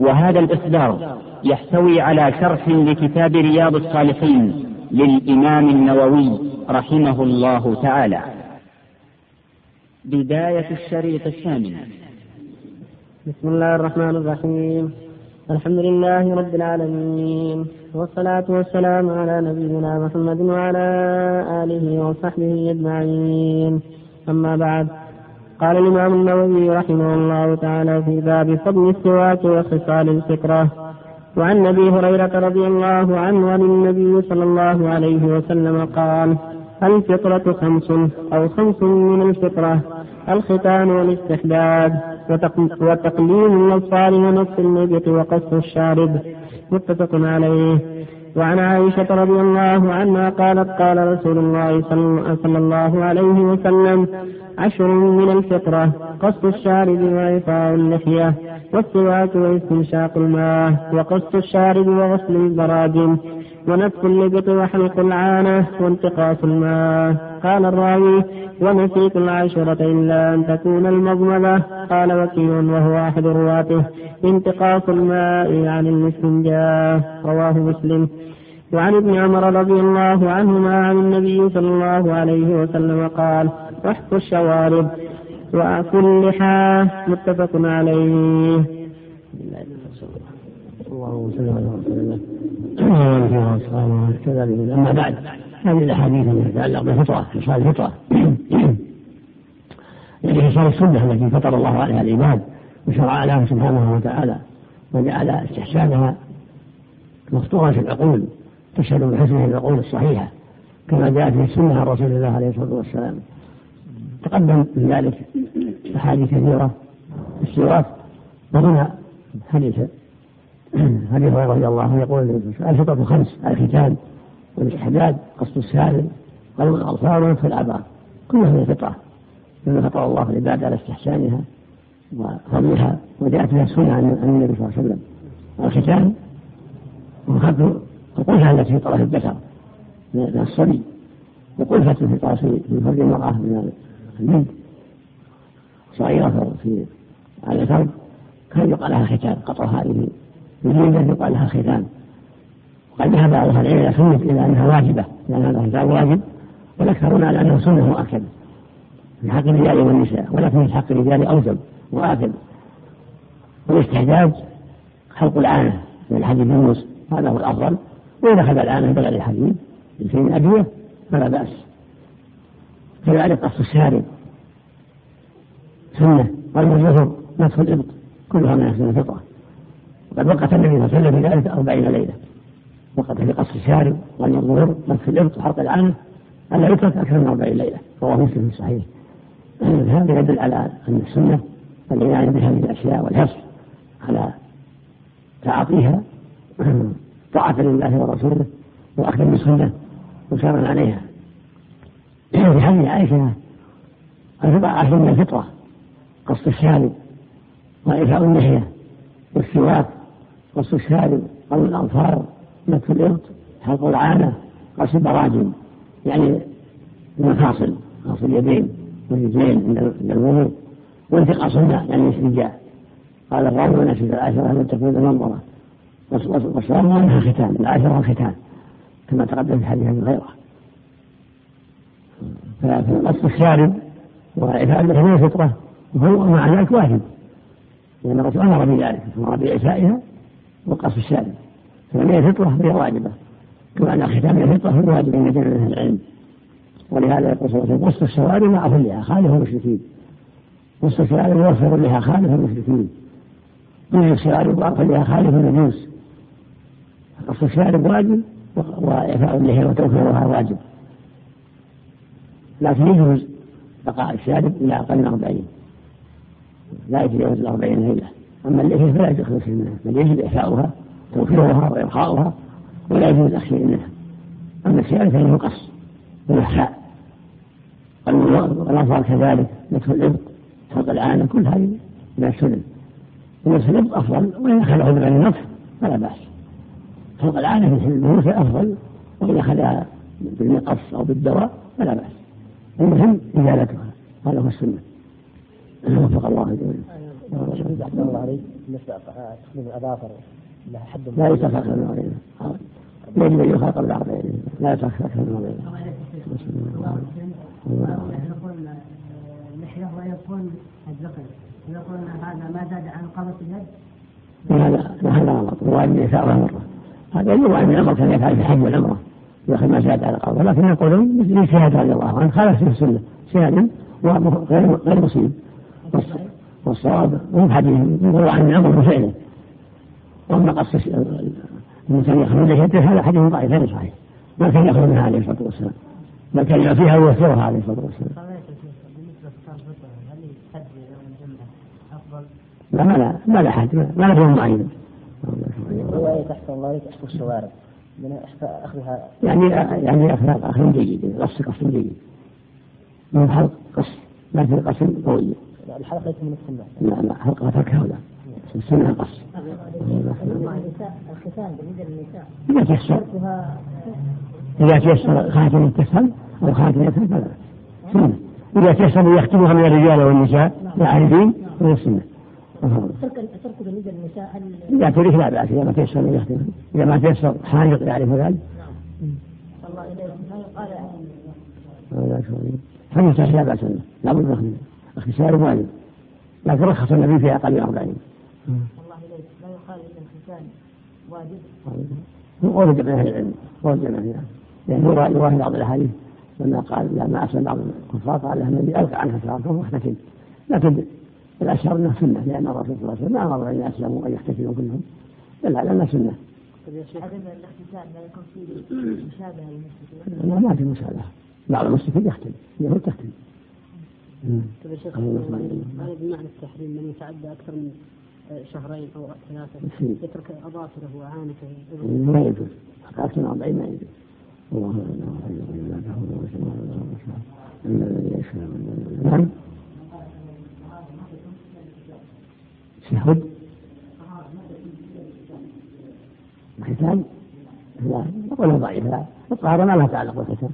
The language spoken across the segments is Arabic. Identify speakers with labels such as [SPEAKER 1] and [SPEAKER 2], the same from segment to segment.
[SPEAKER 1] وهذا الإصدار يحتوي على شرح لكتاب رياض الصالحين للإمام النووي رحمه الله تعالى. بداية الشريط الثامن.
[SPEAKER 2] بسم الله الرحمن الرحيم. الحمد لله رب العالمين والصلاة والسلام على نبينا محمد وعلى آله وصحبه أجمعين. أما بعد قال الإمام النووي رحمه الله تعالى في باب فضل السواك وخصال الفطرة. وعن أبي هريرة رضي الله عنه عن النبي صلى الله عليه وسلم قال الفطرة خمس أو خمس من الفطرة الختان والاستحداد وتقليم الأظفار ونصف النبط وقص الشارب. متفق عليه. وعن عائشة رضي الله عنها قالت قال رسول الله صلى الله عليه وسلم عشر من الفطرة قص الشارب وإعطاء اللحية والسواك واستنشاق الماء وقص الشارب وغسل البراجم ونفس اللبط وحلق العانة وانتقاص الماء. قال الراوي ونسيت العشرة إلا أن تكون المضمضة. قال وكيل وهو أحد رواته. انتقاص الماء عن الاستنجاء رواه مسلم. وعن ابن عمر رضي الله عنهما عن النبي صلى الله عليه وسلم قال وحف الشوارب وأكل اللحى متفق عليه.
[SPEAKER 3] اللهم صل على رسول الله كذلك اما بعد هذه الاحاديث التي تتعلق بالفطره خصال الفطره يعني خصال السنة التي فطر الله عليها العباد وشرع لها سبحانه وتعالى وجعل استحسانها مخطوطه في العقول تشهد بحسنها العقول الصحيحه كما جاء في السنة عن رسول الله عليه الصلاه والسلام تقدم من ذلك احاديث كثيره في السواك وهنا حديث ابي هريرة رضي الله عنه يقول الفطرة خمس الختان والاستحداد قصد السالم قلب الاظفار ونفخ الابار كلها من الفطره مما فطر الله العباد على استحسانها وفضلها وجاءت بها السنة عن النبي صلى الله عليه وسلم. الختان وخذ القلفة التي في طرف الذكر من الصبي. وقلفة في طرف في فرج المرأة من الجلد صغيرة في على الفرج كان يقال لها ختان قطر هذه الجلدة يقال لها ختان وقد ذهب بعض أهل العلم إلى سنه إلى أنها واجبة لأن هذا الختان واجب والأكثرون على أنه سنة مؤكده في حق الرجال والنساء ولكن في حق الرجال أوجب وأكد. والاستحجاج خلق العانه من الحديد يونس هذا هو الأفضل. وإذا اخذ العانه بغير الحديد بشيء من أدوية فلا بأس. كذلك قص الشارب سنة والمزفر نصف الإبط كلها من احسن الفطره وقد وقت النبي صلى الله عليه وسلم في ذلك أربعين ليلة. وقت في قص الشارب والمظهر نفس الإبط وحرق العانة ألا يترك أكثر من أربعين ليلة. رواه مسلم في الصحيح هذا يدل على أن السنة والعناية بهذه الأشياء والحرص على تعاطيها طاعة لله ورسوله وأخذ بالسنة وسارا عليها. في حديث عائشة الفطرة أخذ من الفطرة قص الشارب وإيفاء اللحية والسواك قص الشارب قول الأظفار نتف الإبط حلق العانة قص البراجم يعني المفاصل قص اليدين والرجلين عند الوضوء وانتقاص الماء يعني الاستنجاء قال الراوي ونشد العاشرة أن تكون المنظرة والصواب أنها ختان العاشرة الختان كما تقدم في حديث أبي هريرة. فقص الشارب وإعفاء اللحى من الفطرة وهو مع ذلك واجب. لأن الرسول أمر بذلك أمر بإعفائها وقص الشارب فمن الفطرة فهي واجبة. كما أن الختان من الفطرة هو واجب عند جميع أهل العلم. ولهذا يقول صلى الله عليه وسلم قص الشوارب واعفوا اللحى خالفوا المشركين. قص الشوارب ووفروا اللحى خالفوا المشركين. من الشوارب اللحى خالفوا المجوس قص الشوارب واجب وإعفاء اللحية وتوفيرها واجب. لكن يجوز بقاء الشارب إلى أقل من أربعين. لا يجوز الأربعين ليلة. أما اللحية فلا السنة منها بل يجب إحياؤها توفيرها وإبقاؤها ولا يجوز الأخشى منها. أما الشارع فإنه قص والإحساء والأظهر كذلك نتف الإبط حلق العانة كل هذه من السنن. ونتف الإبط أفضل وإن أخذه من النطف فلا بأس. حلق العانة في البيوت أفضل وإن أخذها بالمقص أو بالدواء فلا بأس. المهم إزالتها هذا هو السنة. وفق الله جل
[SPEAKER 2] الله تقليم الأظافر لها حد
[SPEAKER 3] لا يترك أكثر من غيره يجب يؤخذ قبل أربعين لا يترك من غيره
[SPEAKER 4] ويكون الذكر ويقول هذا ما زاد عن قبض اليد
[SPEAKER 3] هذا هذا غلط. يسألها مرة هذا يروى أن الأمر كان يفعل في الحج والعمرة يأخذ ما زاد على قبضه لكن يقولون مثل شهادة رضي الله عنه. خالف في السنة. شهادة غير غير مصيب والصواب مو بحديث يروى عن الأمر بفعله وأما قص الانسان ياخذ من لحيته هذا حديث ضعيف غير صحيح. ما كان ياخذ منها عليه الصلاة والسلام. بل كان يعطيها ويوفرها عليه الصلاة والسلام. لا ما لا ما لا حد ما لا فهم معين
[SPEAKER 2] رواية تحت الله أحفظ الشوارب من أخذها
[SPEAKER 3] يعني يعني أخذ أخذ جيد قص قص جيد. من حلق قص ما في قص قوي.
[SPEAKER 2] الحلقة ليس من السنة.
[SPEAKER 3] لا لا حلقة تركها ولا السنة القص
[SPEAKER 4] الختان بالنسبة للنساء
[SPEAKER 3] إذا تيسر إذا تيسر خاتم التسهل أو خاتم يسهل فلا سنة. إذا تيسر يختمها من الرجال والنساء العارفين فهي السنة
[SPEAKER 4] ترك بالنسبة للنساء
[SPEAKER 3] إذا ترك لا بأس إذا ما تيسر يختم إذا ما تيسر حاجق يعرف ذلك
[SPEAKER 4] الله إليك. ما يقال
[SPEAKER 3] فمن لا بأس. لا بد من اختصار واجب لكن رخص النبي في أقل من أربعين.
[SPEAKER 4] الله إليك لا يقال إن الختان واجب.
[SPEAKER 3] قول جميع أهل العلم. قول جميع أهل العلم. يروى بعض الأحاديث. لما قال لما أسلم بعض الكفار قال له النبي ألقى عنها شعركم واختتم لكن الأشهر أنها سنة. لأن الرسول صلى الله عليه وسلم ما أمر أن يسلموا أن يختتموا كلهم. بل على أنها سنة.
[SPEAKER 4] عدم الاختتام لا يكون فيه مشابهة للمسلمين؟
[SPEAKER 3] لا ما في مشابهة. بعض المسلمين يختم. اليهود تختم.
[SPEAKER 2] طيب شيخ هذا بمعنى التحريم من يتعدى أكثر من شهرين أو ثلاثة يترك أظافره وعانته.
[SPEAKER 3] ما يجوز. أكثر من ما يجوز. الله الذي يشاء نعم. الختان لا. نقول ضعيف. لا. الطهارة ما لها تعلق بالختان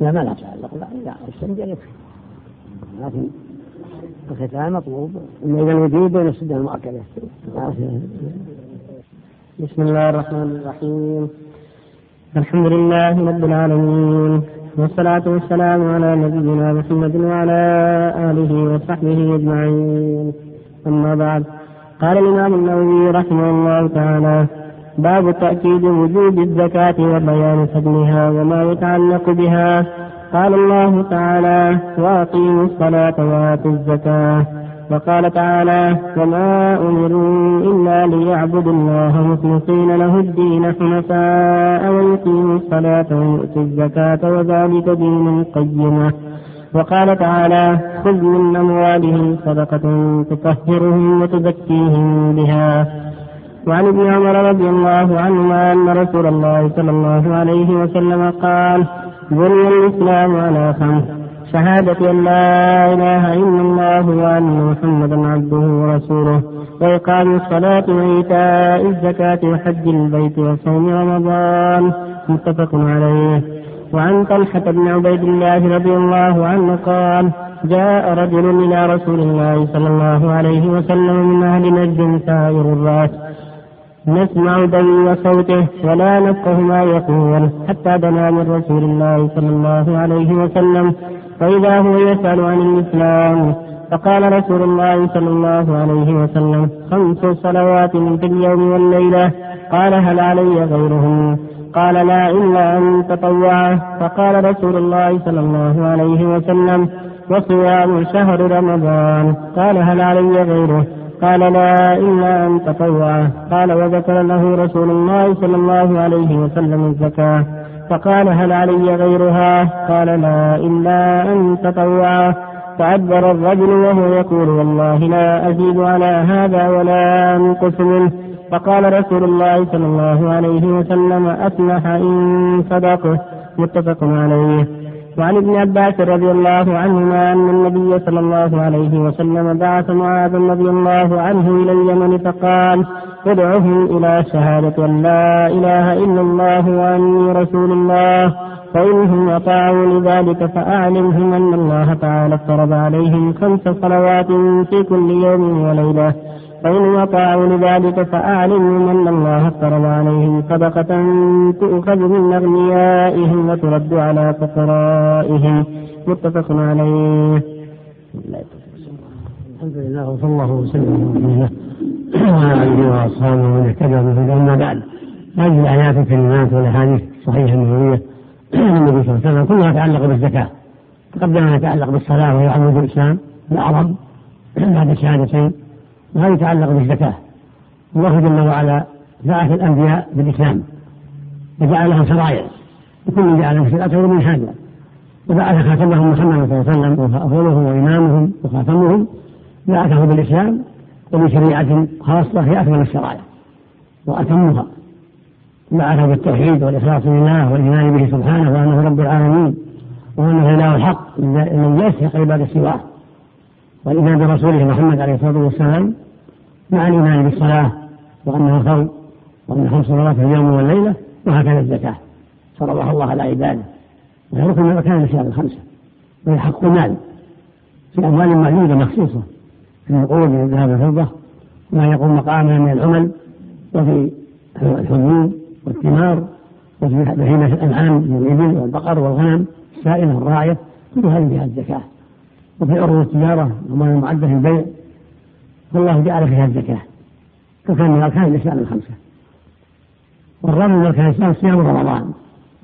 [SPEAKER 3] لا ما لها تعلق لا لا الشنجة يكفي لكن الختان مطلوب. إما إذا الوجود بين السدة المؤكدة
[SPEAKER 2] بسم الله الرحمن الرحيم. الحمد لله رب العالمين والصلاة والسلام على نبينا محمد وعلى آله وصحبه أجمعين. أما بعد قال الإمام النووي رحمه الله تعالى باب تأكيد وجوب الزكاة وبيان فضلها وما يتعلق بها. قال الله تعالى وأقيموا الصلاة وآتوا الزكاة. وقال تعالى وما أمروا إلا ليعبدوا الله مخلصين له الدين حنفاء ويقيموا الصلاة ويؤتوا الزكاة وذلك دين القيمة. وقال تعالى خذ من أموالهم صدقة تطهرهم وتزكيهم بها. وعن ابن عمر رضي الله عنهما أن رسول الله صلى الله عليه وسلم قال بني الإسلام على خمس شهادة أن لا إله إلا الله وأن محمدا عبده ورسوله وإقام الصلاة وإيتاء الزكاة وحج البيت وصوم رمضان. متفق عليه. وعن طلحة بن عبيد الله رضي الله عنه قال جاء رجل إلى رسول الله صلى الله عليه وسلم من أهل نجد سائر الرأس نسمع دني صوته ولا نفقه ما يقول حتى دنا من رسول الله صلى الله عليه وسلم فإذا هو يسأل عن الإسلام فقال رسول الله صلى الله عليه وسلم خمس صلوات في اليوم والليلة قال هل علي غيرهن قال لا إلا أن تطوع. فقال رسول الله صلى الله عليه وسلم وصيام شهر رمضان قال هل علي غيره؟ قال لا إلا أن تطوع قال وذكر له رسول الله صلى الله عليه وسلم الزكاة. فقال هل علي غيرها؟ قال لا إلا أن تطوع فأدبر الرجل وهو يقول والله لا أزيد على هذا ولا أنقص منه. فقال رسول الله صلى الله عليه وسلم أفلح إن صدقه. متفق عليه. وعن ابن عباس رضي الله عنهما أن النبي صلى الله عليه وسلم بعث معاذ رضي الله عنه إلى اليمن فقال ادعهم إلى شهادة أن لا إله إلا الله وأني رسول الله فإنهم أطاعوا لذلك فأعلمهم أن الله تعالى افترض عليهم خمس صلوات في كل يوم وليلة. فإن أطاعوا لذلك فأعلمهم أن الله افترض عليهم صدقة تؤخذ من أغنيائهم وترد على فقرائهم. متفق عليه.
[SPEAKER 3] الحمد لله وصلى الله وسلم وعلى آله وأصحابه ومن اهتدى به أما بعد هذه الآيات الكريمات والأحاديث الصحيحة النبوية النبي صلى الله عليه وسلم كلها تتعلق بالزكاة. تقدم ما يتعلق بالصلاة وهي عمود الإسلام الاعظم بعد الشهادتين وهذا يتعلق بالزكاة. الله جل وعلا بعث الأنبياء بالإسلام. وجعل لهم شرائع. وكل جعل لهم شريعته من هذا وبعث خاتمهم محمد صلى الله عليه وسلم وافضلهم وإمامهم وخاتمهم. بعثه بالإسلام وبشريعه خاصة هي اكمل الشرائع. وأتمها. بعثه بالتوحيد والإخلاص لله والإيمان به سبحانه وأنه رب العالمين. وأنه إله الحق. لا يستحق عباده سواه. والإيمان برسوله محمد عليه الصلاة والسلام مع الإيمان بالصلاة وأنها فرض وأن خمس صلوات اليوم والليلة وهكذا الزكاة. فرضها الله على عباده. وهي ركن من اركان الاسلام الخمسة. وهي حق المال. في أموال معدودة مخصوصة. في النقود من الذهب والفضة. ما يقوم مقامها من العمل. وفي الحبوب والثمار. وفي بهيمة الأنعام من الإبل والبقر والغنم. السائمة الراعية كل هذه فيها الزكاة. وفي عروض التجارة وما المعدة في البيع فالله جعل فيها الزكاة. فكان من أركان الإسلام الخمسة والرابع من أركان الإسلام صيام رمضان.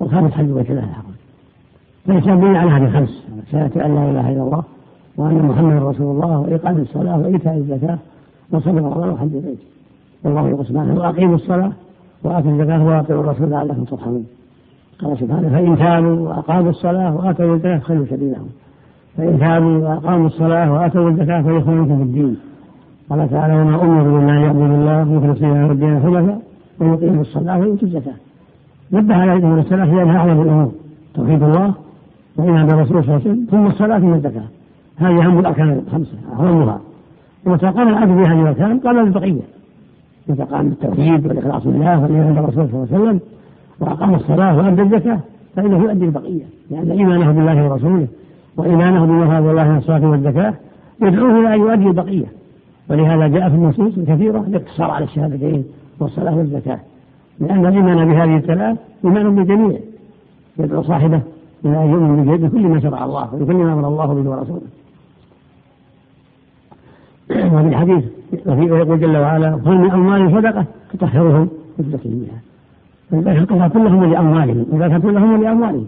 [SPEAKER 3] والخامس حج بيت الله. الحرام فالإسلام بني على هذه الخمس. شهادة أن لا إله إلا الله وأن محمدا رسول الله وإقام الصلاة وإيتاء الزكاة وصوم رمضان وحج البيت والله يقول سبحانه وأقيموا الصلاة وآتوا الزكاة وأطيعوا الرسول لعلكم ترحمون. قال سبحانه فإن تابوا وأقاموا الصلاة وآتوا الزكاة فخلوا سبيلهم فإن تابوا وأقاموا الصلاة وآتوا الزكاة فيدخلون في الدين. قال تعالى وما أمروا إلا أن يعبدوا الله مخلصين له الدين حنفاء ويقيموا الصلاة ويؤتوا الزكاة. نبه على أن الصلاة لأنها أعظم الأمور توحيد الله وإيمان بالرسول صلى الله عليه وسلم ثم الصلاة ثم الزكاة. هذه أهم الأركان الخمسة أهمها ومتى قام العبد بهذه الأركان قام بالبقية متى قام بالتوحيد والإخلاص لله والإيمان بالرسول صلى الله عليه وسلم وأقام الصلاة وأدى الزكاة فإنه يؤدي البقية لأن إيمانه بالله ورسوله وإيمانه بما فرض الله من الصلاة والزكاة يدعوه إلى أن يؤدي البقية. ولهذا جاء في النصوص الكثيرة الاقتصار على الشهادتين والصلاة والزكاة. لأن الإيمان بهذه الثلاث إيمان بالجميع. يدعو صاحبه إلى أن يؤمن بكل ما شرع الله وبكل ما أمر الله به ورسوله. وفي الحديث ويقول جل وعلا خذ من أموالهم صدقة تطهرهم وتزكيهم بها فالزكاة كلهم لأموالهم والزكاة كلهم لأموالهم.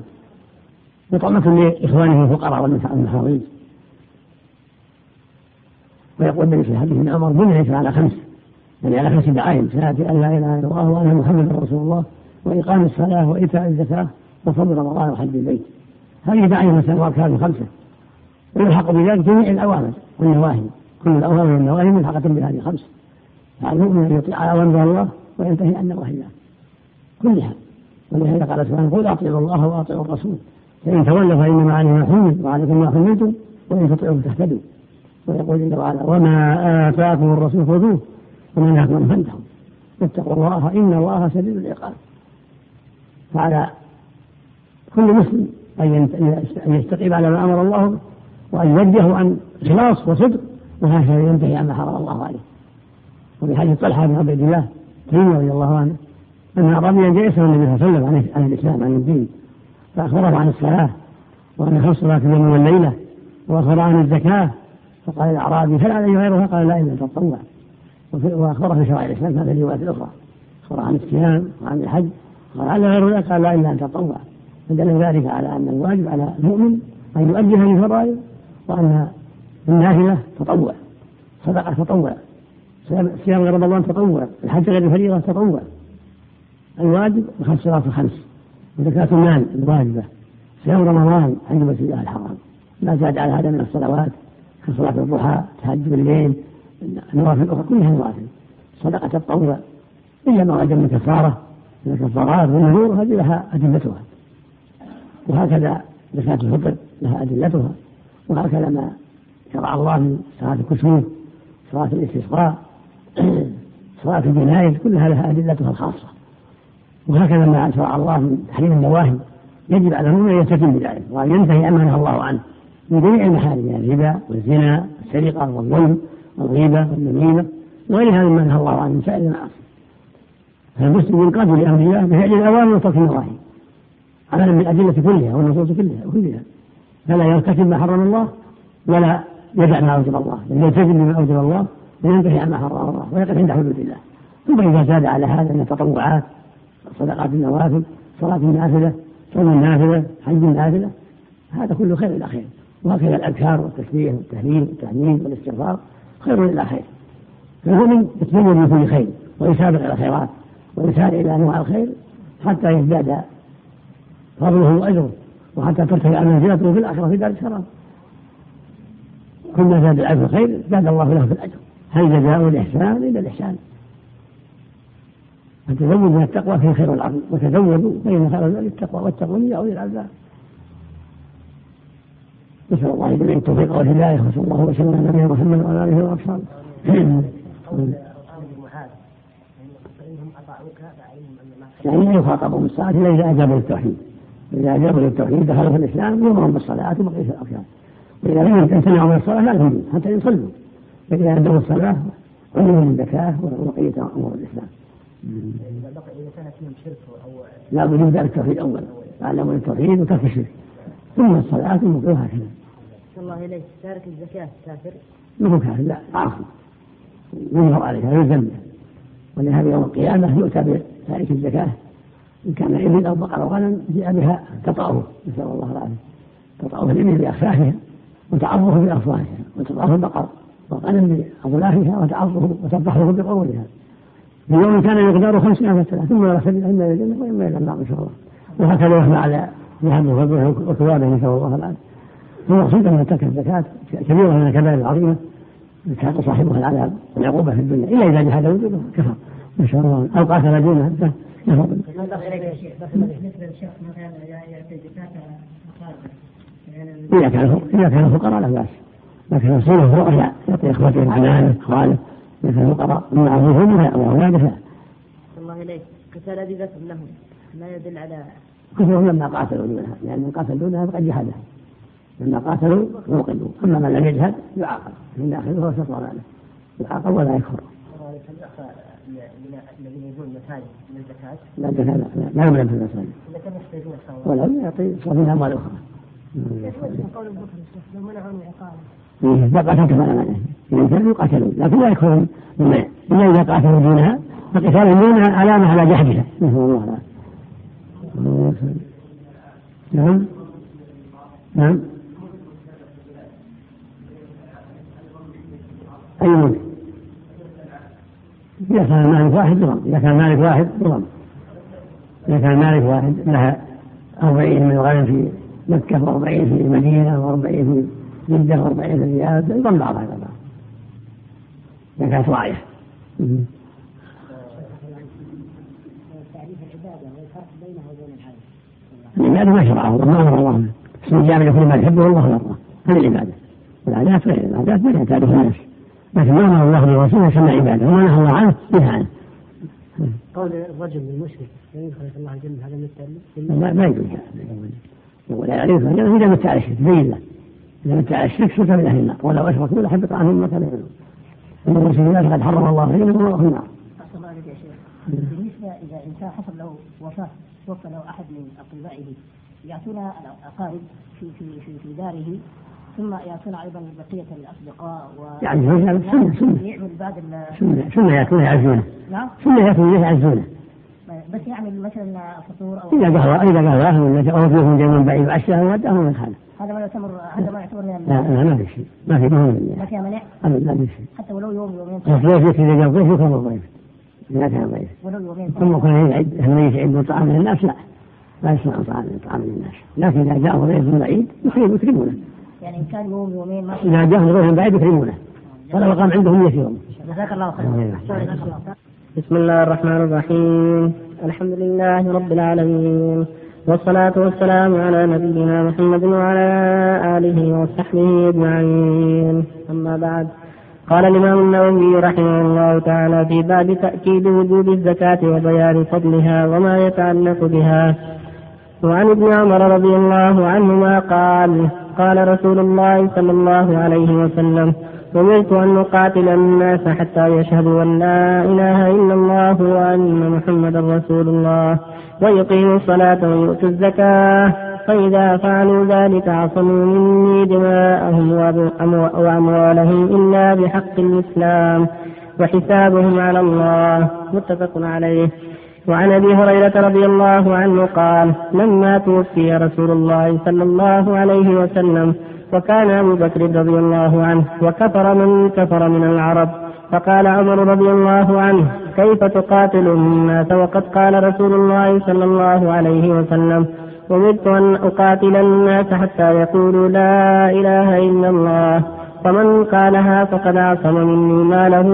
[SPEAKER 3] وطعمة لإخوانهم الفقراء والمحاضين ويقول النبي في الحديث ابن عمر بني على خمس يعني على خمس دعائم شهادة أن لا إله إلا الله وأن محمدا رسول الله وإقام الصلاة وإيتاء الزكاة وصوم رمضان وحج البيت. هذه دعائم مسألة وأركان خمسة. ويلحق بذلك جميع الأوامر والنواهي. كل الأوامر والنواهي ملحقة بهذه الخمس. فالمؤمن أن يطيع أوامر الله وينتهي عن نواهي الله كلها. ولهذا قال سبحانه قل أطيعوا الله وأطيعوا الرسول. فإن تولوا فإنما عليه ما حمل وعليكم ما حملتم وإن تطيعوا تهتدوا. ويقول جل وعلا وما آتاكم الرسول خذوه وما نهاكم عنه فانتهوا. واتقوا الله إن الله شديد العقاب. فعلى كل مسلم أن يستقيم على ما أمر الله وأن يوجهه عن إخلاص وصدق وهكذا ينتهي عما حرم الله عليه. وفي حديث طلحة بن عبد الله تيمي رضي الله عنه أن أعرابيا جاء يسأل النبي صلى الله عليه وسلم عن الإسلام عن الدين. فأخبره عن الصلاة وأن خمس صلاة اليوم والليلة وأخبره عن الزكاة فقال الأعرابي هل علي غيرها؟ قال لا إلا تطوع وأخبره في شرائع الإسلام هذه الروايات الأخرى. أخبره عن الصيام وعن الحج. قال هل غير ذلك؟ قال لا إلا أن تطوع فدل ذلك على أن الواجب على المؤمن أن يؤدي هذه الفرائض وأن النافلة تطوع. صدقة تطوع. صيام غير رمضان تطوع. الحج غير الفريضة تطوع. الواجب الصلاة الخمس. وزكاة المال الواجبة صيام رمضان بيت الله الحرام. ما زاد على هذا من الصلوات كصلاة الضحى تهجد الليل النوافل الأخرى كلها نوافل. صدقة التطوع إلا ما وجد من كفارة من الكفارات والنذور هذه لها أدلتها. وهكذا زكاة الفطر لها أدلتها. وهكذا ما شرع الله من صلاة الكسوف صلاة الاستسقاء صلاة الجنائز كلها لها أدلتها الخاصة. وهكذا ما شرع الله من تحريم النواهي يجب على المؤمن أن يلتزم بذلك وأن ينتهي اما نهى الله عنه من جميع المحارم يعني الربا والزنا والسرقة والظلم والغيبة والنميمه وغير هذا مما نهى الله عنه من سائر المعاصي فالمسلم ينقاد لامر الله بفعل الاوامر وترك النواهي عملا بالأدلة كلها والنصوص كلها كلها فلا يرتكب ما حرم الله ولا يدع ما أوجب الله بل يلتزم بما أوجب الله وينتهي عما حرم الله ويقف عند حدود الله. ثم إذا زاد على هذا من التطوعات صدقات النوافل صلاة النافلة صوم النافلة حج النافلة هذا كله خير إلى خير. وهكذا الأذكار والتسبيح والتهليل والتحميد والاستغفار خير إلى خير. فالمؤمن يتزود بكل خير ويسابق إلى الخيرات ويسارع إلى أنواع الخير حتى يزداد فضله وأجره وحتى ترتفع منزلته في الآخرة في دار السلام كل زاد العبد الخير زاد الله له في الأجر. هل جزاء الإحسان إلا الإحسان؟ فتزود من التقوى فيه خير العظيم وتزودوا فإن خير ذلك التقوى والتقوى يا أولي الألباب. نسأل الله جميع التوفيق والهداية وصلى الله وسلم على نبينا محمد وعلى آله وأصحابه. يعني يخاطبهم الصلاة إلا إذا أجابوا للتوحيد. إذا أجابوا للتوحيد دخلوا في الإسلام يؤمرهم بالصلاة وبقية الأركان وإذا لم يمتنعوا من الصلاة لا لهم حتى يصلوا. فإذا أدوا الصلاة علموا الزكاة وبقية أمور الإسلام. إذا بقي إذا كان فيهم شرك أو لا بد من التوحيد أولا تعلموا التوحيد وترك الشرك. ثم الصلاة ثم هكذا.
[SPEAKER 4] الله إليك تارك الزكاة كافر؟
[SPEAKER 3] ما هو كافر؟ لا عاصي ينظر عليها يلزم ولهذا يوم القيامة يؤتى بتارك الزكاة. إن كان إبل أو بقر أو غنم جاء بها تطأه نسأل الله العافية. تطأه الإبل بأخفافها وتعظه بأصواتها وتطأه البقر والغنم بأظلافها وتعظه وتذبحه بقولها. في يوم كان مقداره خمسين ألف سنة ثم يرى سبيل إما إلى الجنة وإما إلى النار إن شاء الله وهكذا يحمى على ذهبه وكوابه نسأل الله العافية المقصود أن ترك الزكاة كبيرة من الكبائر العظيمة كان صاحبها العذاب والعقوبة في الدنيا إلا إذا جحد وجوده كفر ما شاء الله أو قاتل دونه كفر إذا كان إذا كان فقراء لا بأس لكن الصورة رؤيا يعطي إخوته العنان إخوانه مثل الفقراء المعروفون وأولادها
[SPEAKER 4] الله إليك. قتال أبي بكر لهم. ما يدل على
[SPEAKER 3] كفرهم لما قاتلوا دونها لأن من قاتل دونها فقد جحدها لما قاتلوا عوقبوا أما من لم يجهد يعاقب. من داخله هو شطر ماله يعاقب ولا يكفر. الذين يجون المساجد من الزكاة. لا الزكاة لا لا يمنع في المساجد كانوا يحتاجون ولا يعطي صافي أموال أخرى. قول لو منعوا من العقاب إذا قاتلت فلا كانوا يقاتلون لكن لا يكفرون. إلا إذا قاتلوا دونها فقتال دونها علامة على جحدها نسأل الله العافية نعم. نعم. أي ملك؟ إذا كان مالك واحد بضم إذا كان مالك واحد بضم إذا كان مالك واحد لها أربعين من الغنم في مكة وأربعين في المدينة وأربعين في جدة وأربعين ريال يضم بعضها إلى بعض. إذا كانت راعية العبادة ما شرعه الله ما أمر الله. اسم الجامع لكل ما يحبه الله يرضاه هذه العبادة. العادات غير العادات ما يعتادها الناس. لكن ما أمر الله برسوله سمى عبادة. وما نهى الله عنه نهى عنه.
[SPEAKER 2] قول الرجل المشرك يدخل الله الجنة هذا من؟
[SPEAKER 3] لا ما يجوز ولا يعرف إذا متى على الشرك بين له إذا متى على الشرك سكن من أهل النار ولو أشركوا لحبط عنهم ما كانوا يعملون إن المسلمين فقد حرم الله عليهم وهم في النار.
[SPEAKER 2] بالنسبة إذا إنسان حصل له وفاة توفى له أحد من أقربائه يأتون الأقارب في في في في داره ثم يأتون أيضا بقية الأصدقاء و
[SPEAKER 3] يعني هذا سنة سنة
[SPEAKER 2] يعمل بعد
[SPEAKER 3] سنة سنة يأتون يعزونه.
[SPEAKER 2] نعم.
[SPEAKER 3] سنة يأتون يعزونه.
[SPEAKER 2] بس يعمل مثلا فطور
[SPEAKER 3] أو إذا قهوة إذا قهوة ولا فيهم جو من بعيد وعشاء وداه من خاله
[SPEAKER 2] هذا ما يعتبر هذا ما يعتبر من
[SPEAKER 3] لا لا ما في شيء. ما في ما هو
[SPEAKER 2] ما فيها منع؟
[SPEAKER 3] أبدا ما في شيء.
[SPEAKER 2] حتى ولو يوم يومين.
[SPEAKER 3] الضيف إذا جاء ضيف يكون الضيف إذا كان ضيف
[SPEAKER 2] ولو يومين.
[SPEAKER 3] ثم كان يعد الميت يعد طعام للناس؟ لا. لا يسمع طعام طعام للناس. لكن إذا جاء ضيف من بعيد يخيم يكرمونه.
[SPEAKER 4] يعني إن كان يوم يومين ما
[SPEAKER 3] إذا جاءهم غير من بعيد يكرمونه. ولو قام عندهم يسيرهم
[SPEAKER 4] جزاك الله خير جزاك الله خير
[SPEAKER 2] بسم الله الرحمن الرحيم. الحمد لله رب العالمين. والصلاة والسلام على نبينا محمد وعلى آله وصحبه أجمعين. أما بعد قال الإمام النووي رحمه الله تعالى في باب تأكيد وجوب الزكاة وبيان فضلها وما يتعلق بها. وعن ابن عمر رضي الله عنهما قال قال رسول الله صلى الله عليه وسلم أمرت أن أقاتل الناس حتى يشهدوا أن لا إله إلا الله وأن محمدا رسول الله ويقيموا الصلاة ويؤتوا الزكاة فإذا فعلوا ذلك عصموا مني دماءهم وأموالهم إلا بحق الإسلام وحسابهم على الله متفق عليه. وعن أبي هريرة رضي الله عنه قال لما توفي رسول الله صلى الله عليه وسلم وكان أبو بكر رضي الله عنه وكفر من كفر من العرب. فقال عمر رضي الله عنه كيف تقاتل الناس وقد قال رسول الله صلى الله عليه وسلم أمرت أن أقاتل الناس حتى يقولوا لا إله إلا الله. فمن قالها فقد عصم مني ماله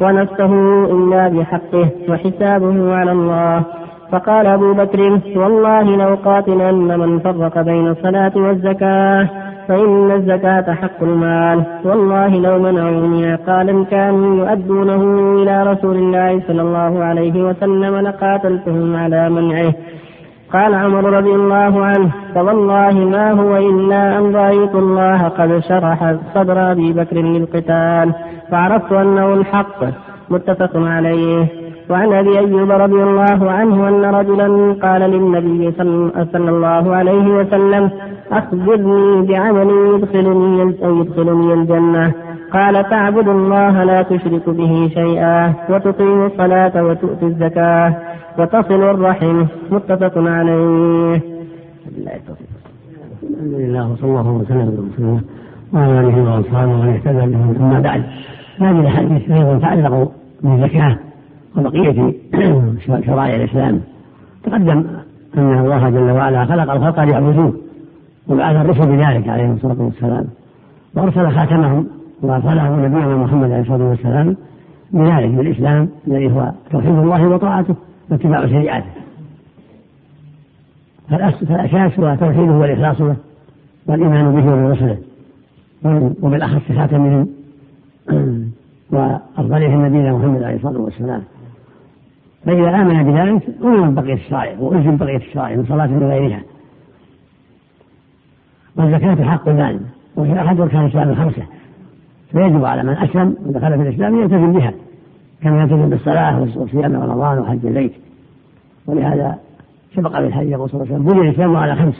[SPEAKER 2] ونفسه إلا بحقه وحسابه على الله. فقال أبو بكر والله لو قاتلن من فرق بين الصلاة والزكاة فإن الزكاة حق المال. والله لو منعوني عقالا كانوا يؤدونه إلى رسول الله صلى الله عليه وسلم لقاتلتهم على منعه. قال عمر رضي الله عنه فوالله ما هو إلا أن رأيت الله قد شرح صدر أبي بكر للقتال فعرفت أنه الحق. متفق عليه. وعن أبي أيوب رضي الله عنه أن رجلا قال للنبي صلى الله عليه وسلم اخبرني بعمل يدخلني أو يدخلني الجنة. قال تعبد الله لا تشرك به شيئا وتقيم الصلاة وتؤتي الزكاة وتصل الرحم. متفق عليه.
[SPEAKER 3] الحمد لله وصلى الله وسلم على وعلى آله وأصحابه ومن اهتدى بهم أما بعد هذه الأحاديث أيضا تعلق بالزكاة وبقية شرائع الإسلام. تقدم أن الله جل وعلا خلق الخلق ليعبدوه. وبعث الرسل بذلك عليهم الصلاة والسلام. وأرسل خاتمهم وأرسله نبينا محمد عليه الصلاة والسلام بذلك بالإسلام الذي هو توحيد الله وطاعته واتباع شريعته. فالأساس هو توحيده والإخلاص له والإيمان به وبرسله. وبالأخص خاتمهم وأفضلهم نبينا محمد عليه الصلاة والسلام. فإذا آمن بذلك أمن بقية الشرائع وألزم بقية الشرائع من صلاة وغيرها والزكاة حق المال وهي أحد أركان الإسلام الخمسة. فيجب على من أسلم ودخل في الإسلام يلتزم بها كما يلتزم بالصلاة وصيام رمضان وحج البيت. ولهذا سبق بالحديث يقول صلى الله عليه وسلم بني الإسلام على خمس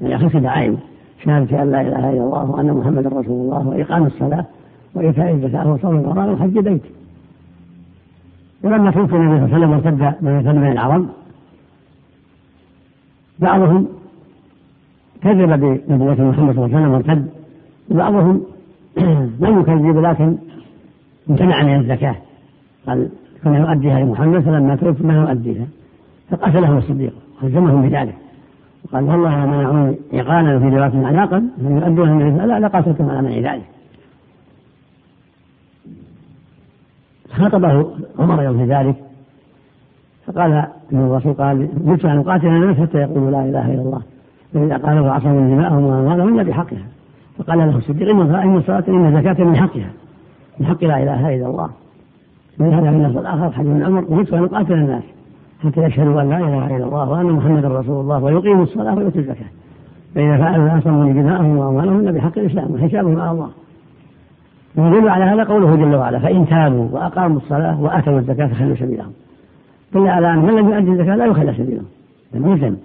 [SPEAKER 3] يعني خمس دعائم. شهادة أن لا إله إلا الله وأن محمدا رسول الله وإقام الصلاة وإيتاء الزكاة وصوم رمضان وحج البيت. ولما توفي النبي صلى الله عليه وسلم وارتد من العرب بعضهم كذب بنبوة محمد صلى الله عليه وسلم وارتد. وبعضهم لم يكذب لكن امتنع من الزكاة. قال كنا يؤديها لمحمد فلما توفي ما يؤديها. فقتلهم الصديق والزمهم بذلك. وقال والله منعوني عقالا في رواية عناقا لم يؤدوها من لا لقاتلتم على منع ذلك. خاطبه عمر يوم في ذلك. فقال ان الرسول قال جئت أن أقاتل الناس حتى يقولوا لا إله إلا الله. فإذا قالوا عصموا دماءهم واموالهم إلا بحقها. فقال له الصديق إن الصلاه إن الزكاة من حقها. من حق لا إله إلا الله. من هذا من الآخر حديث ابن عمر امرت ان اقاتل الناس. حتى يشهدوا أن لا إله إلا الله وأن محمدا رسول الله ويقيموا الصلاة ويؤتوا الزكاة. فإذا فعلوا عصموا دماءهم واموالهم إلا بحق الإسلام. وحسابهم على الله. ويدل على هذا قوله جل وعلا فإن تابوا وأقاموا الصلاة وآتوا الزكاة فخلوا سبيلهم. دل على أن من لم يؤدي الزكاة لا يخلى سبيله. بل يلزم.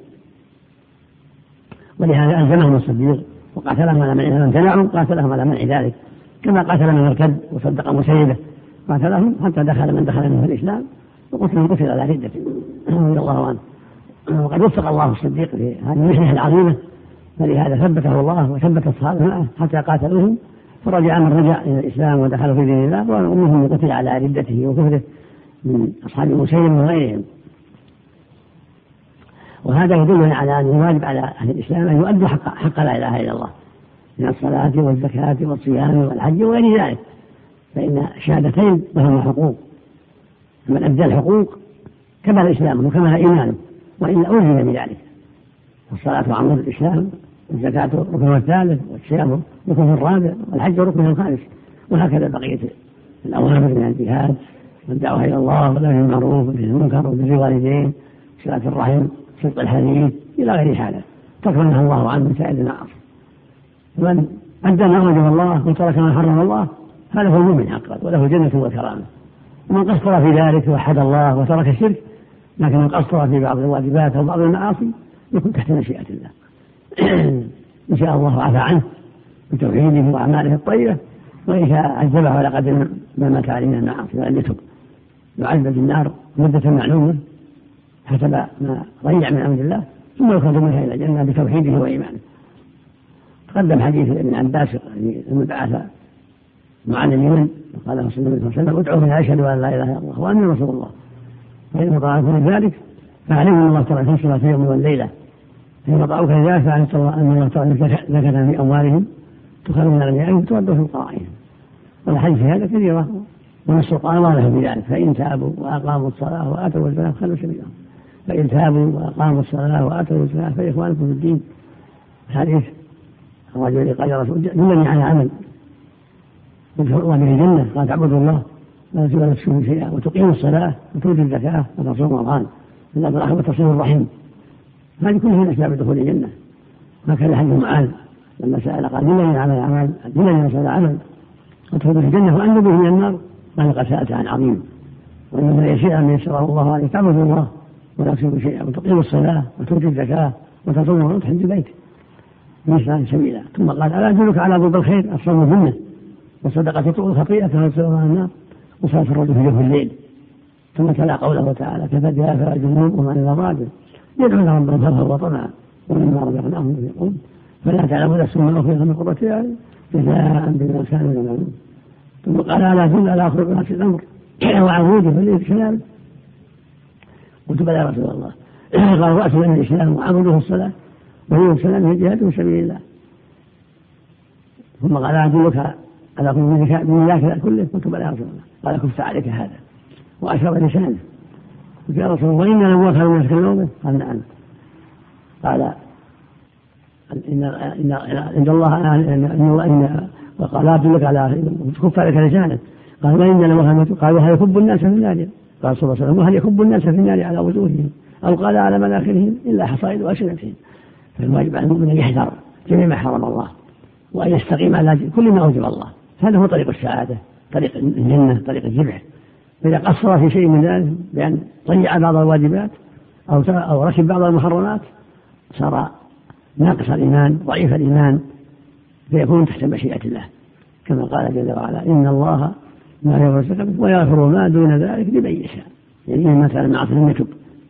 [SPEAKER 3] ولهذا ألزمهم الصديق وقاتلهم على منع امتنعوا قاتلهم على منع ذلك. كما قاتل من ارتد وصدق مسيبه قاتلهم حتى دخل من دخل منه الإسلام وقتل من قتل على ردة. رضي الله عنه. وقد وفق الله الصديق في هذه المحنة العظيمة فلهذا ثبته الله وثبت الصحابة معه حتى قاتلوهم. فرجع من رجع إلى الإسلام ودخلوا في دين الله وأمهم قتل على ردته وكفره من أصحاب المسيلم وغيرهم. وهذا يدلنا على أن الواجب على أهل الإسلام أن يؤدوا حق, حق لا إله إلا الله من الصلاة والزكاة والصيام والحج وغير ذلك فإن الشهادتين لهما حقوق فمن أدى الحقوق كمل إسلامه وكمل إيمانه وإلا ألزم بذلك الصلاة عمود الإسلام والزكاة ركن الثالث والصيام ركن الرابع والحج ركن الخامس وهكذا بقية الأوامر من الجهاد والدعوة إلى الله والأمر بالمعروف والنهي المنكر وبر الوالدين صلاة الرحم صدق الحديث إلى غير هذا تكرمها الله عنه سائر المعاصي ومن أدى ما أوجب الله وترك ما حرم الله هذا هو المؤمن حقا وله جنة وكرامة. ومن قصر في ذلك وحد الله وترك الشرك لكن من قصر في بعض الواجبات أو بعض المعاصي يكون تحت مشيئة الله. إن شاء الله عفى عنه بتوحيده وأعماله الطيبة وإن شاء عذبه على قدر ما مات عليه من المعاصي ولم يتب. يعذب بالنار مدة معلومة. حسب ما ضيع من أمر الله ثم يخرج منها إلى الجنة بتوحيده وإيمانه. تقدم حديث ابن عباس لما بعث معاذ اليمن وقال له صلى الله عليه وسلم ادعوا من أشهد أن لا إله إلا الله وأني رسول الله. فإن طاعكم ذلك فاعلموا أن الله تعالى في يوم والليله فإن طاعوك ذلك فاعلم أن الله تعالى زكاه في أموالهم. تخرج من اغنيائهم تودوا في فقرائهم والحديث في هذا كثيرة. ونص القران واضح بذلك. فإن تابوا وأقاموا الصلاة وآتوا الزكاة خلوا سبيلهم فان تابوا وأقاموا الصلاة وآتوا الزكاة. فإخوانكم في الدين الحديث الرجل قال يا رسول دلني على عمل. يدخل به الجنة قال تعبد الله لا تشرك نفسه شيئا وتقيم الصلاة وتؤتي الزكاة وتصوم رمضان. إلا بالأخذ وتصوم الرحم. هذه كلها من أسباب دخول الجنة. هكذا حديث معاذ لما سأل قال دلني على عمل؟ دلني على عمل؟ وادخل به الجنة وأنجو به من النار. قال قد سألت عن عظيم. وإنما يسير من يسره الله عليك تعبد الله. ولا تشرك شيئا وتقيم الصلاة وتؤتي الزكاة وتصوم وتحج بيتك. بإحسان سبيلا. ثم قال ألا أدلك على ضد الخير الصوم منه وصدقة تطوع الخطيئة تسوى النار. وصلاة الرجل في جوف الليل. ثم تلا قوله تعالى كفى بها فلا جنوب وما إلى راجل يدعون ربهم خوفا وطمعا ومما رزقناهم ينفقون فلا تعلم نفس ما أخرج من قرة أعين. جزاء بما كانوا يعملون. ثم قال ألا على أخرج ناس الأمر؟ وعبوده فالإسلام قلت بلى يا رسول الله. قال رأس من الإسلام وعبده الصلاة وهي السلام هي جهاد في سبيل الله. ثم قال أدلك على كل من ذاك كله. قلت بلى يا رسول الله. قال كفت عليك هذا. واشار لسانه. قلت يا رسول الله وإنا لم خير الناس كالنوم قال نعم. قال إن إن عند الله إن الله إن وقال أدلك على كف عليك لسانك قال وإن لم قال وهل يكب الناس في النار قال صلى الله عليه وسلم وهل يكب الناس في النار على وجوههم أو قال على مناخرهم إلا حصائد ألسنتهم فالواجب على المؤمن أن يحذر جميع ما حرم الله وأن يستقيم على كل ما أوجب الله. هذا هو طريق السعادة طريق الجنة طريق الجبع. فإذا قصر في شيء من ذلك بأن ضيع بعض الواجبات أو أو ركب بعض المحرمات صار ناقص الإيمان ضعيف الإيمان فيكون تحت مشيئة الله. كما قال جل وعلا إن الله ما يغفر ويغفر ما دون ذلك لمن يشاء. يعني مثلا المعصية لم يتب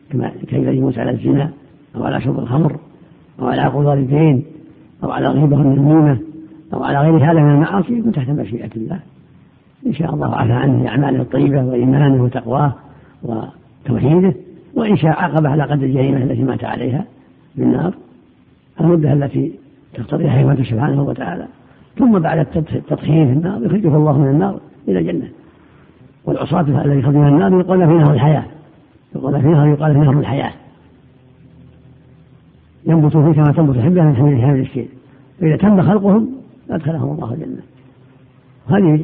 [SPEAKER 3] كما كيف يموت على الزنا أو على شرب الخمر أو على عقول الوالدين أو على غيبة النميمة أو على غير هذا من المعاصي يكون تحت مشيئة الله. إن شاء الله عفى عنه بأعماله الطيبة وإيمانه وتقواه وتوحيده. وإن شاء عاقبه على قدر الجريمة التي مات عليها بالنار. المدة التي تقتضيها حكمته سبحانه وتعالى. ثم بعد التضخيم في النار يخرجه الله من النار. إلى الجنة. والعصاة الذي من النار يقال في نهر الحياة. يقال في نهر يقال في نهر الحياة. ينبت فيه كما تنبت الحبة من حمل الشيء فإذا تم خلقهم أدخلهم الله الجنة. هذه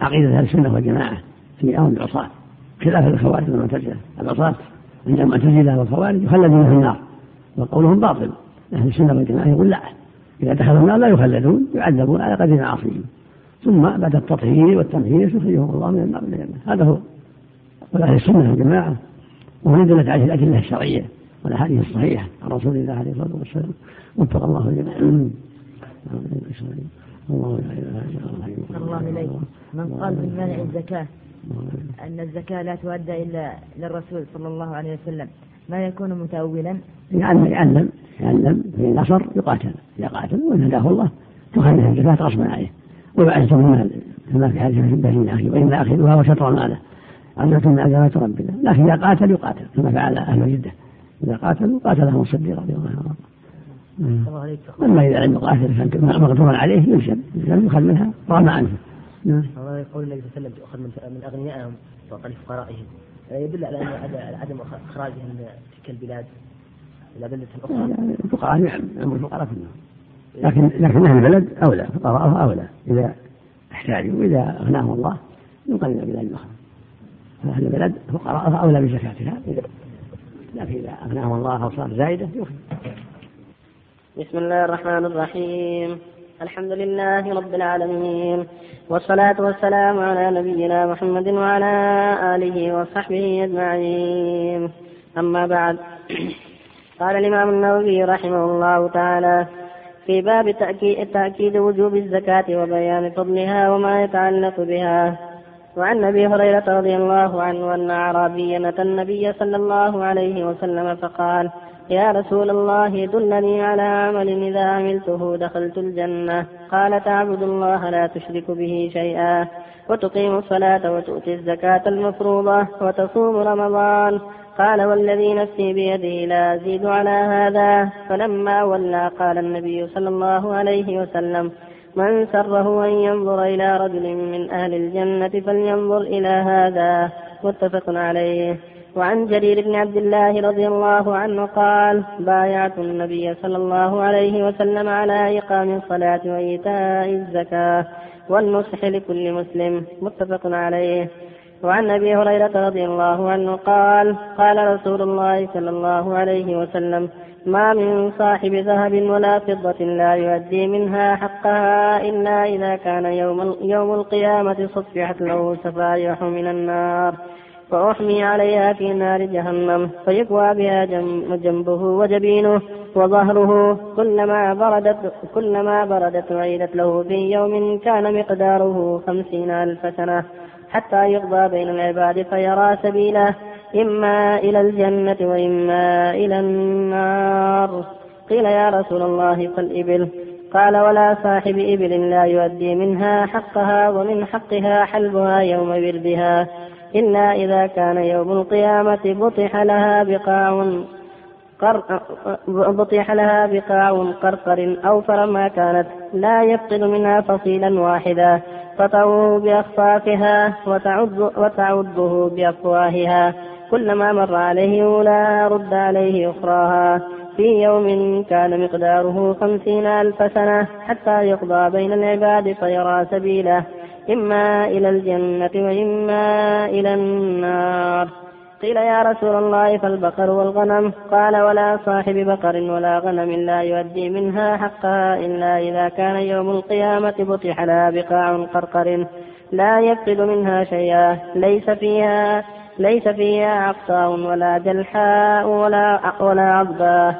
[SPEAKER 3] عقيدة أهل السنة والجماعة في أمر العصاة. خلاف الخوارج والمعتزلة. العصاة عند المعتزلة والخوارج يخلدون في النار. وقولهم باطل. أهل السنة والجماعة يقول لا. إذا دخلوا النار لا يخلدون يعذبون على قدر معاصيهم. ثم بعد التطهير والتمهيد يخرجهم الله من النار. إلى الجنة هذا هو قول أهل السنة والجماعة وهو دلت عليه الأدلة الشرعية والأحاديث الصحيحة. عن رسول الله عليه الصلاة والسلام. وفق الله الجميع
[SPEAKER 4] الله لا إله إلا الله إليك. من قال بمنع الزكاة. أن الزكاة لا تؤدى إلا للرسول صلى الله عليه وسلم. ما يكون متأولا؟
[SPEAKER 3] يعلم يعلم يعلم في نصر يقاتل. إذا قاتل وإن هداه الله تخرج الزكاة غصبا عليه. ويعز من المال كما في حديث البهيم أخي وإن أخذها وشطر ماله. عزة من عزلات ربنا. لكن إذا قاتل يقاتل. كما فعل أهل جدة إذا قاتلوا قاتلهم الصديق رضي الله عنه. أما إذا لم يقاتل مقدورا عليه يلزم لم يؤخذ منها رغم عنه.
[SPEAKER 2] نعم. قول النبي صلى الله عليه وسلم تؤخذ من أغنيائهم تعطى لفقرائهم. يدل على أن عدم إخراجهم من تلك البلاد إلى بلدة أخرى
[SPEAKER 3] الفقراء نعم الفقراء كلهم. لكن لكن أهل البلد أولى فقراءه أولى. إذا أحتاجوا وإذا أغناهم الله ينقل بلاد أخرى فأهل البلد فقراءه أولى بزكاتها لكن إذا أغناهم الله أو صار زايدة يخرج
[SPEAKER 2] بسم الله الرحمن الرحيم. الحمد لله رب العالمين. والصلاة والسلام على نبينا محمد وعلى آله وصحبه أجمعين. أما بعد. قال الإمام النووي رحمه الله تعالى في باب تأكيد, وجوب الزكاة وبيان فضلها وما يتعلق بها. وعن أبي هريرة رضي الله عنه أن أعرابيا أتى النبي صلى الله عليه وسلم فقال يا رسول الله دلني على عمل إذا عملته دخلت الجنة. قال تعبد الله لا تشرك به شيئا. وتقيم الصلاة وتؤتي الزكاة المفروضة وتصوم رمضان. قال والذي نفسي بيده لا أزيد على هذا. فلما ولى قال النبي صلى الله عليه وسلم من سره أن ينظر إلى رجل من أهل الجنة فلينظر إلى هذا. متفق عليه. وعن جرير بن عبد الله رضي الله عنه قال بايعت النبي صلى الله عليه وسلم على إقام الصلاة وإيتاء الزكاة والنصح لكل مسلم متفق عليه. وعن أبي هريرة رضي الله عنه قال قال رسول الله صلى الله عليه وسلم ما من صاحب ذهب ولا فضة لا يؤدي منها حقها إلا إذا كان يوم, يوم القيامة صفحت له سفايح من النار. فأحمي عليها في نار جهنم فيكوى بها جنبه وجبينه وظهره كلما بردت كلما بردت عيدت له في يوم كان مقداره خمسين ألف سنة حتى يقضى بين العباد فيرى سبيله إما إلى الجنة وإما إلى النار قيل يا رسول الله فالإبل قال ولا صاحب إبل لا يؤدي منها حقها ومن حقها حلبها يوم بردها إلا إذا كان يوم القيامة بطح لها بقاع. بطح لها بقاع قرقر أوفر ما كانت لا يفقد منها فصيلا واحدا تطعه بأخفافها وتعض وتعضه بأفواهها كلما مر عليه أولى رد عليه أخراها في يوم كان مقداره خمسين ألف سنة حتى يقضى بين العباد فيرى سبيله إما إلى الجنة وإما إلى النار. قيل يا رسول الله فالبقر والغنم. قال ولا صاحب بقر ولا غنم لا يؤدي منها حقها إلا إذا كان يوم القيامة بطح لها بقاع قرقر لا يفقد منها شيئا. ليس فيها ليس فيها عقصاء ولا جلحاء ولا ولا عضباء.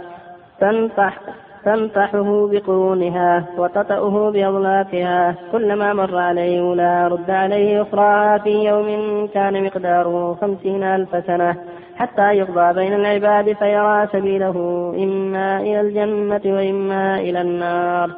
[SPEAKER 2] تنطح تنطحه بقرونها وتطأه بأضلافها كلما مر عليه أولى رد عليه أخرى في يوم كان مقداره خمسين ألف سنة حتى يقضى بين العباد فيرى سبيله إما إلى الجنة وإما إلى النار.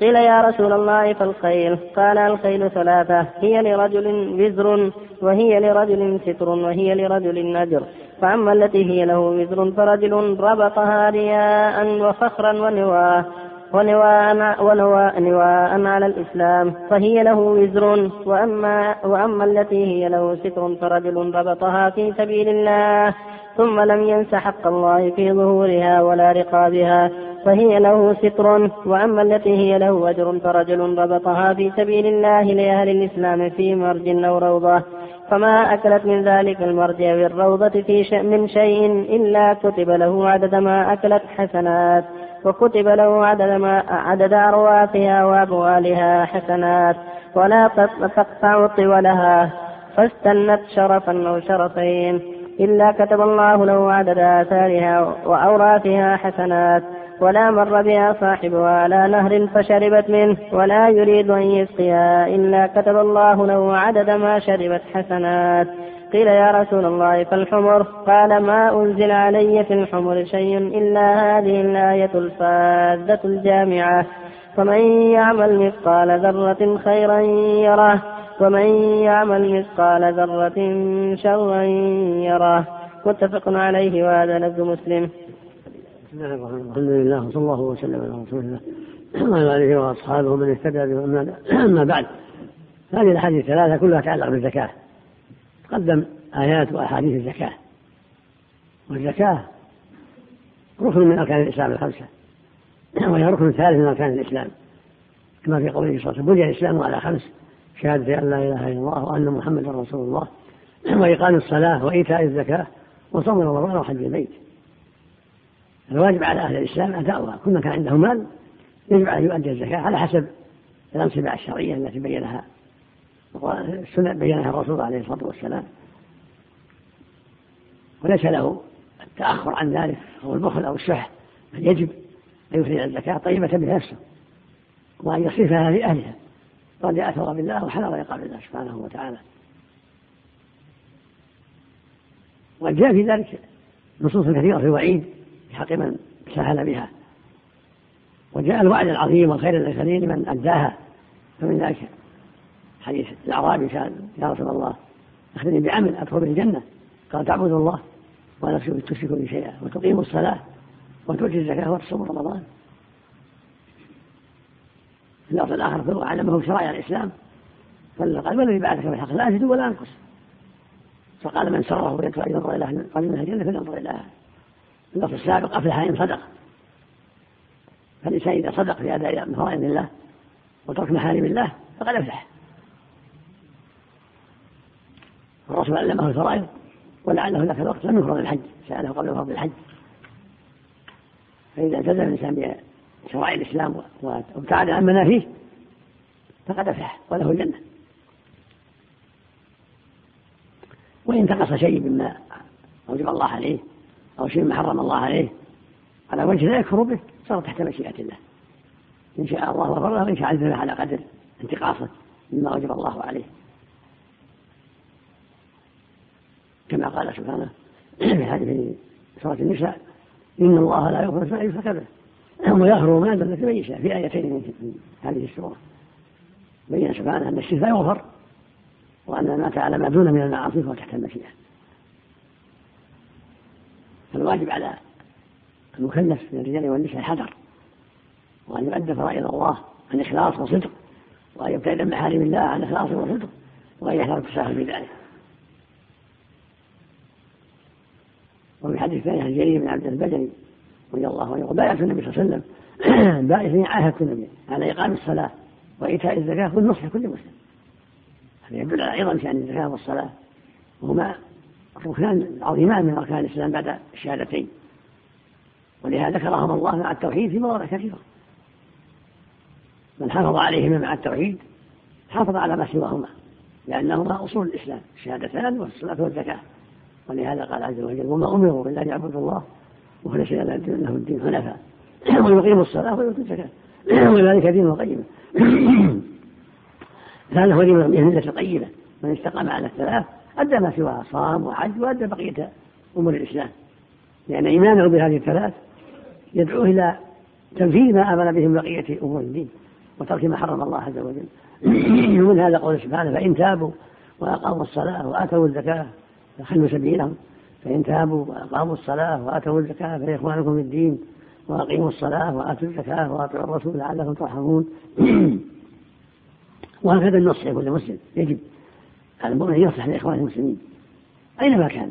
[SPEAKER 2] قيل يا رسول الله فالخيل؟ قال الخيل ثلاثة هي لرجل وزر وهي لرجل ستر وهي لرجل نجر. فأما التي هي له وزر فرجل ربطها رياء وفخرا ونواة ونواء ونواء نواء على الإسلام فهي له وزر. وأما, وأما التي هي له ستر فرجل ربطها في سبيل الله ثم لم ينس حق الله في ظهورها ولا رقابها. فهي له ستر وأما التي هي له أجر فرجل ربطها في سبيل الله لأهل الإسلام في مرج أو روضة. فما أكلت من ذلك المرج أو الروضة في شيء من شيء إلا كتب له عدد ما أكلت حسنات وكتب له عدد ما عدد أرواحها وأبوالها حسنات ولا تقطع طولها. فاستنت شرفا أو شرفين إلا كتب الله له عدد آثارها وأوراثها حسنات. ولا مر بها صاحبها على نهر فشربت منه ولا يريد أن يسقيها إلا كتب الله له عدد ما شربت حسنات. قيل يا رسول الله فالحمر؟ قال ما أنزل علي في الحمر شيء إلا هذه الآية الفاذة الجامعة. فمن يعمل مثقال ذرة خيرا يره ومن يعمل مثقال ذرة شرا يره. متفق عليه وهذا لفظ مسلم.
[SPEAKER 3] بسم الله الرحمن الرحيم الحمد لله وصلى الله وسلم على رسول الله وعلى آله وأصحابه من اهتدى به أما بعد هذه الأحاديث الثلاثة كلها تتعلق بالزكاة. تقدم آيات وأحاديث الزكاة. والزكاة ركن من أركان الإسلام الخمسة. وهي ركن ثالث من أركان الإسلام. كما في قوله صلى الله عليه وسلم بني الإسلام على خمس شهادة أن لا إله إلا الله وأن محمدا رسول الله وإقام الصلاة وإيتاء الزكاة وصوم رمضان وحج البيت. الواجب على أهل الإسلام أداؤها كل من كان عنده مال يجب عليه يؤدي الزكاة على حسب الأنصبة الشرعية التي بينها السنة بينها الرسول عليه الصلاة والسلام. وليس له التأخر عن ذلك أو البخل أو الشح بل يجب أن يخرج الزكاة طيبة بنفسه وأن يصرفها لأهلها رجاء ثواب الله وحذر عقاب الله سبحانه وتعالى. وجاء في ذلك نصوص كثيرة في الوعيد. حق من سهل بها. وجاء الوعد العظيم والخير الكثير لمن أداها فمن ذلك حديث الأعرابي كان يا رسول الله أخبرني بعمل أدخل به الجنة. قال تعبد الله ولا تشرك به شيئا وتقيم الصلاة وتؤتي الزكاة وتصوم رمضان. في الأرض الآخرة وعلمه شرائع الإسلام. فقال والذي بعثك بالحق لا أزيد ولا أنقص. فقال من سره ينظر إلى رجل من الجنة فلينظر إلى النص السابق أفلح إن صدق. فالإنسان إذا صدق في أداء فرائض الله وترك محارم الله فقد أفلح. الرسول علمه الفرائض ولعله ذاك الوقت لم يفرض الحج سأله قبل فرض الحج. فإذا التزم الإنسان بشرائع الإسلام وابتعد عن منافيه فقد أفلح وله الجنة. وإن انتقص شيء مما أوجب الله عليه أو شيء مما حرم الله عليه. على وجه لا يكفر به صار تحت مشيئة الله. إن شاء الله غفر وإن شاء عذبه على قدر انتقاصه مما أوجب الله عليه. كما قال سبحانه في هذه سورة النساء إن الله لا يغفر ما يشرك به ويغفر ما دون من يشاء في آيتين من هذه السورة. بين سبحانه أن الشرك لا يغفر وأن ما فعل ما دون من المعاصي فهو تحت المشيئة. فالواجب على المكلف من الرجال والنساء الحذر وأن يؤدى فرائض الله عن إخلاص وصدق وأن يبتعد عن محارم الله عن إخلاص وصدق وأن يحذر التساهل في ذلك. وفي حديث ثاني عن جرير بن عبد البجلي رضي الله عنه وبايعت النبي صلى الله عليه وسلم بايعتني عاهدت النبي على إقام الصلاة وإيتاء الزكاة والنصح لكل مسلم. هذا يدل على أيضا شأن الزكاة والصلاة وهما ركنان عظيمان من أركان الإسلام بعد الشهادتين. ولهذا ذكرهم الله مع التوحيد في مواضع كثيرة من حافظ عليهما مع التوحيد حافظ على ما سواهما لأنهما أصول الإسلام الشهادتان والصلاة والزكاة. ولهذا قال عز وجل وما أمروا إلا أن يعبدوا الله وخلص له الدين حنفاء. ويقيموا الصلاة ويؤتوا الزكاة. وذلك دين القيمة هذا هو دين الملة الطيبة من استقام على الثلاث أدى ما سواها صام وحج وأدى بقية أمور الإسلام. لأن إيمانه بهذه الثلاث يدعوه إلى تنفيذ ما آمن به من بقية أمور الدين وترك ما حرم الله عز وجل. ومن هذا قول سبحانه فإن تابوا وأقاموا الصلاة وآتوا الزكاة فخلوا سبيلهم. فإن تابوا وأقاموا الصلاة وآتوا الزكاة فإخوانكم في الدين وأقيموا الصلاة وآتوا الزكاة وأطيعوا الرسول لعلكم ترحمون. وهكذا النصح لكل مسلم يجب المؤمن ينصح لإخوانه المسلمين. أينما كان؟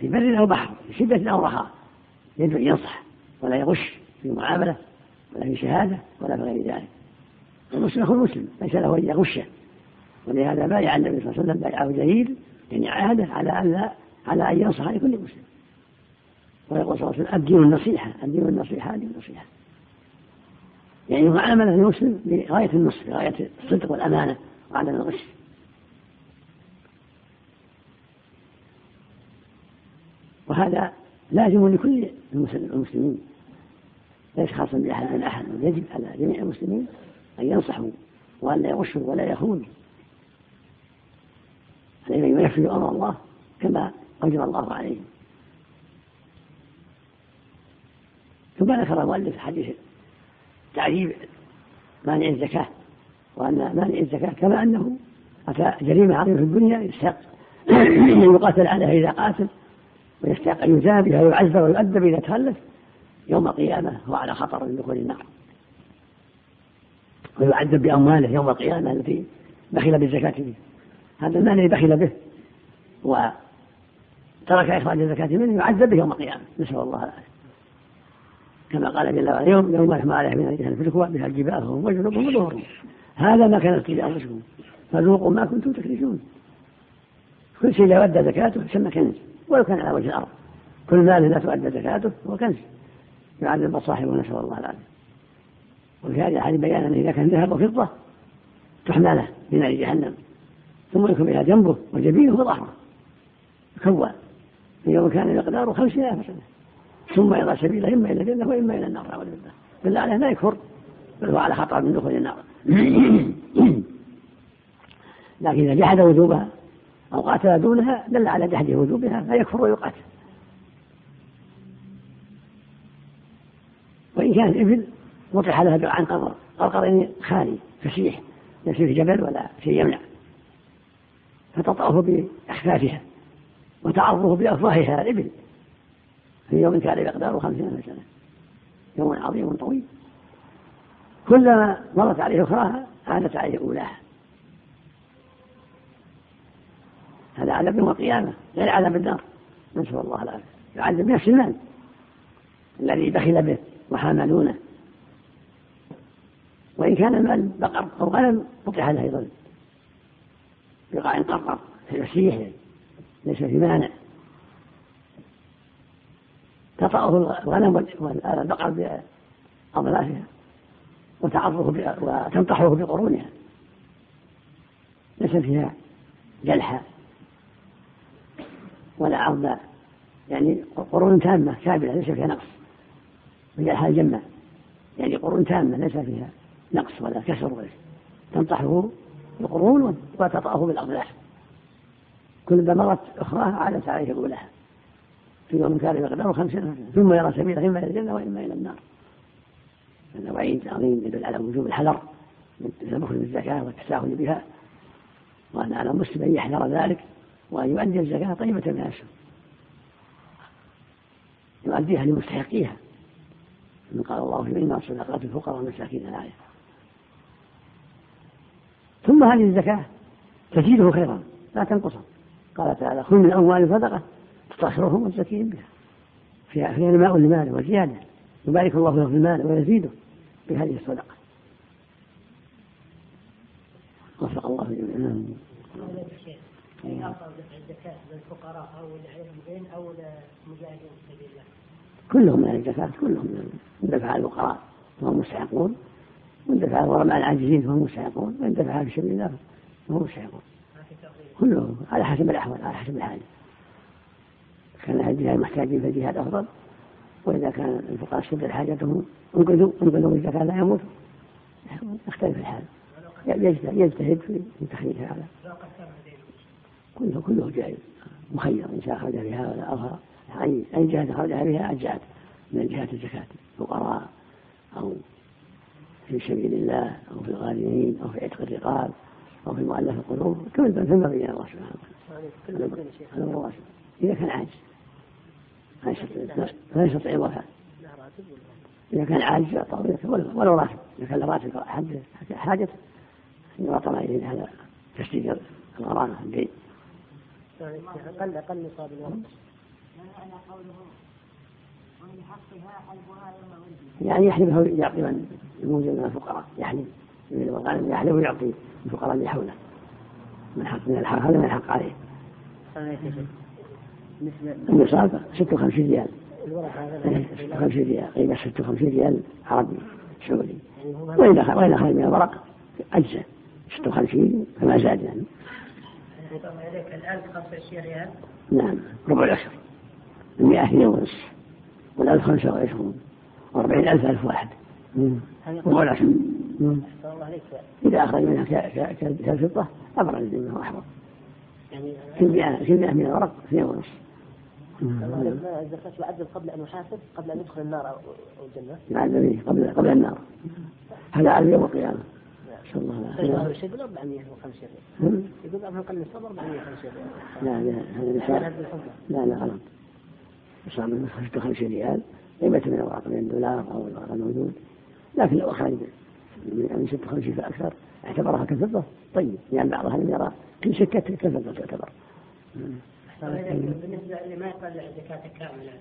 [SPEAKER 3] في بر أو بحر في شدة أو رخاء. أن ينصح ولا يغش في المعاملة ولا في شهادة ولا في غير ذلك. المسلم أخو المسلم ليس له أن يغشه ولهذا بايع النبي صلى الله عليه وسلم بايعه جليل يعني عاهده على أن لا على أن ينصح لكل مسلم. ويقول صلى الله عليه وسلم الدين النصيحة الدين النصيحة الدين النصيحة. يعني معاملة المسلم بغاية النصح بغاية الصدق والأمانة وعدم الغش. وهذا لازم لكل المسلمين. ليس خاصا بأحد من أحد. يجب على جميع المسلمين أن ينصحوا وأن لا يغشوا ولا يخونوا. عليهم أن ينفذوا أمر الله كما أوجب الله عليهم. ثم ذكر المؤلف حديث تعجيب مانع الزكاة وأن مانع الزكاة كما أنه أتى جريمة عظيمة في الدنيا يستحق يقاتل عليها إذا قاتل. ويستحق أن يجاب بها ويعذب ويؤدب إذا تخلف يوم القيامة هو على خطر من دخول النار. ويعذب بأمواله يوم القيامة التي بخل بالزكاة فيه هذا المال الذي بخل به وترك إخراج الزكاة منه يعذب به يوم القيامة. نسأل الله العافية. كما قال جل وعلا يوم يوم يحمى عليه من الجهل في الكوى بها جباههم وجنوبهم وظهورهم هذا ما كانت لأنفسكم فذوقوا ما كنتم تكرهون. كل شيء لا يؤدى زكاته يسمى كنز ولو كان على وجه الأرض. كل مال لا تؤدى زكاته هو كنز. يعذب صاحبه نسأل الله العافية. وفي هذه الحديث بيان إذا كان ذهب وفضة تحمى له بنار جهنم. ثم يكون إلى جنبه وجبينه وظهره يكوى. في يوم كان مقداره خمسين ألف سنة ثم يضع سبيله إما إلى الجنة وإما إلى النار أعوذ بالله. بالله عليه لا يكفر. بل هو على خطر من دخول النار. لكن إذا جحد وجوبها أو قاتل دونها دل على جحد وجوبها فيكفر ويقاتل. وإن كانت إبل وطح لها عن قرقر قرقر خالي فسيح ليس في جبل ولا شيء يمنع. فتطأه بأخفافها وتعرضه بأفواهها الإبل. في يوم كان مقداره خمسين سنة. يوم عظيم طويل. كلما مرت عليه أخراها عادت عليه أولاها. هذا عذاب يوم القيامة غير عذاب النار نسأل الله العافية. يعذب بنفس المال الذي بخل به وحاملونه وإن كان المال بقر أو غنم قطع له أيضا. بقاع قرقر فيسيح ليس في مانع. تطأه الغنم والبقر بأضلافها وتعضه وتنطحه بقرونها. ليس فيها جلحة. ولا عرض يعني قرون تامة كاملة ليس فيها نقص. وجلحة الجمة يعني قرون تامة ليس فيها نقص ولا كسر ولا تنطحه بقرون وتطأه بالأضلاع كلما مرت أخراها عادت عليه الأولى في يوم كان مقداره خمسين ثم يرى سبيله إما إلى الجنة وإما إلى النار. هذا وعيد عظيم يدل على وجوب الحذر من البخل بالزكاة والتساهل بها. وأن على المسلم أن يحذر ذلك. وأن يؤدي الزكاة طيبة نفسه يؤديها لمستحقيها. من قال الله في إنما صدقات الفقراء والمساكين الآية. ثم هذه الزكاة تزيده خيرا لا تنقصه. قال تعالى خذ من أموال صدقة تطهرهم وتزكيهم بها. فيها فيها نماء لماله وزيادة يبارك الله له في المال ويزيده بهذه الصدقة وفق الله جميعا الزكاة للفقراء أو للعلم أو للمجاهدين في سبيل الله؟ كلهم من الزكاة كلهم يندفع الفقراء فهم مستحقون. ويندفع الغرماء العاجزين فهم مستحقون. ويندفع في سبيل الله فهم مستحقون. كلهم على حسب الأحوال على حسب الحاجة كان الجهاد محتاجين فالجهاد أفضل. وإذا كان الفقراء شد حاجتهم انقذوا انقذوا الزكاة لا يموتوا يختلف الحال. يجتهد في تخريج هذا. كله كله جائز مخير. إن شاء خرج بها ولا أظهر. أي جهة خرجها بها أجزأت من جهة الزكاة. الفقراء أو في سبيل الله أو في الغالبين أو في عتق الرقاب أو في مؤلف القلوب. كل ثم بين الله سبحانه وتعالى. إذا كان عاجز. لا يستطيع الوفاء. إذا كان عاجز ولو راتب. إذا كان راتب حاجته يعطى ما يريد. هذا تسديد الغرامة الدين. أقل أقل نصاب الورق يعني يحلف يعطي من الموجود من الفقراء. يحلف يحلف ويعطي الفقراء اللي حوله. من حق من الحق هذا من الحق عليه. النصاب 56 ريال. 56 ريال. قيمة 56 ريال عربي سعودي. وإذا وإذا خرج من الورق أجزاء. 56 فما زاد يعني. الآن 25 ريال نعم ربع العشر المئة اثنين ونصف. والألف خمسة وعشرون. وأربعين ألف ألف واحد. ربع العشر إذا أخرج منها كالفضة أبرز منه وأحفظ يعني كل كل مئة من الورق اثنين ونصف. الزكاة يعدل قبل أن يحاسب قبل أن يدخل النار أو الجنة؟ يعدل قبل قبل النار. هذا عدل يوم القيامة. نسأل الله. العافية يقول 450 ريال يقول أقل من الصبر 450 ريال لا لا هذا لا لا غلط. يصاب من 56 ريال قيمة من الأوراق من الدولار أو الورق الموجود لكن لو أخرج من ست خمسين فأكثر اعتبرها كالفضة طيب لأن بعضها لم يرى. كل شكة كالفضة تعتبر.
[SPEAKER 2] بالنسبة لما يطلع زكاة كاملة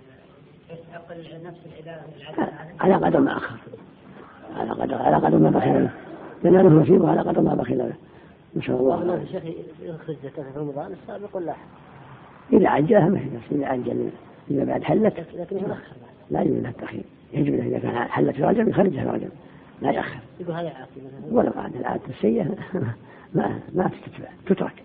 [SPEAKER 2] يستحق نفس العدد
[SPEAKER 3] على قدر ما أخر. على قدر على قدر ما بخل له يناله نصيبه على قدر ما بخل له ما شاء الله.
[SPEAKER 2] يا شيخ يخرج زكاة في رمضان السابق ولا؟
[SPEAKER 3] إذا عجلها ما في نفس إذا عجل إذا بعد حلت.
[SPEAKER 2] لكن يؤخر
[SPEAKER 3] لا يجوز له التأخير. يجب له إذا كان حلت في رجب يخرجها في رجب لا يأخر
[SPEAKER 2] يقول هذا عاصي مثلا.
[SPEAKER 3] ولو عاد العادة السيئة ما ما تتبع تترك.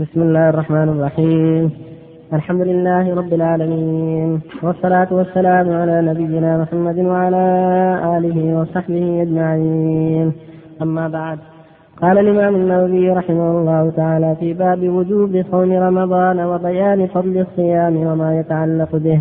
[SPEAKER 2] بسم الله الرحمن الرحيم. الحمد لله رب العالمين والصلاة والسلام على نبينا محمد وعلى آله وصحبه أجمعين. أما بعد قال الإمام النووي رحمه الله تعالى في باب وجوب صوم رمضان وبيان فضل الصيام وما يتعلق به.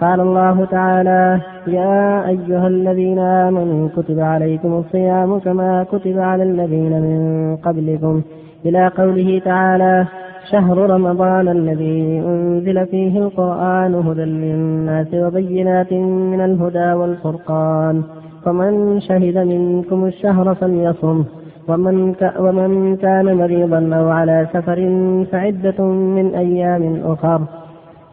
[SPEAKER 2] قال الله تعالى يا أيها الذين آمنوا كتب عليكم الصيام كما كتب على الذين من قبلكم. إلى قوله تعالى شهر رمضان الذي أنزل فيه القرآن هدى للناس وبينات من الهدى والفرقان. فمن شهد منكم الشهر فليصم. ومن, ومن كان مريضا أو على سفر فعدة من أيام أخر.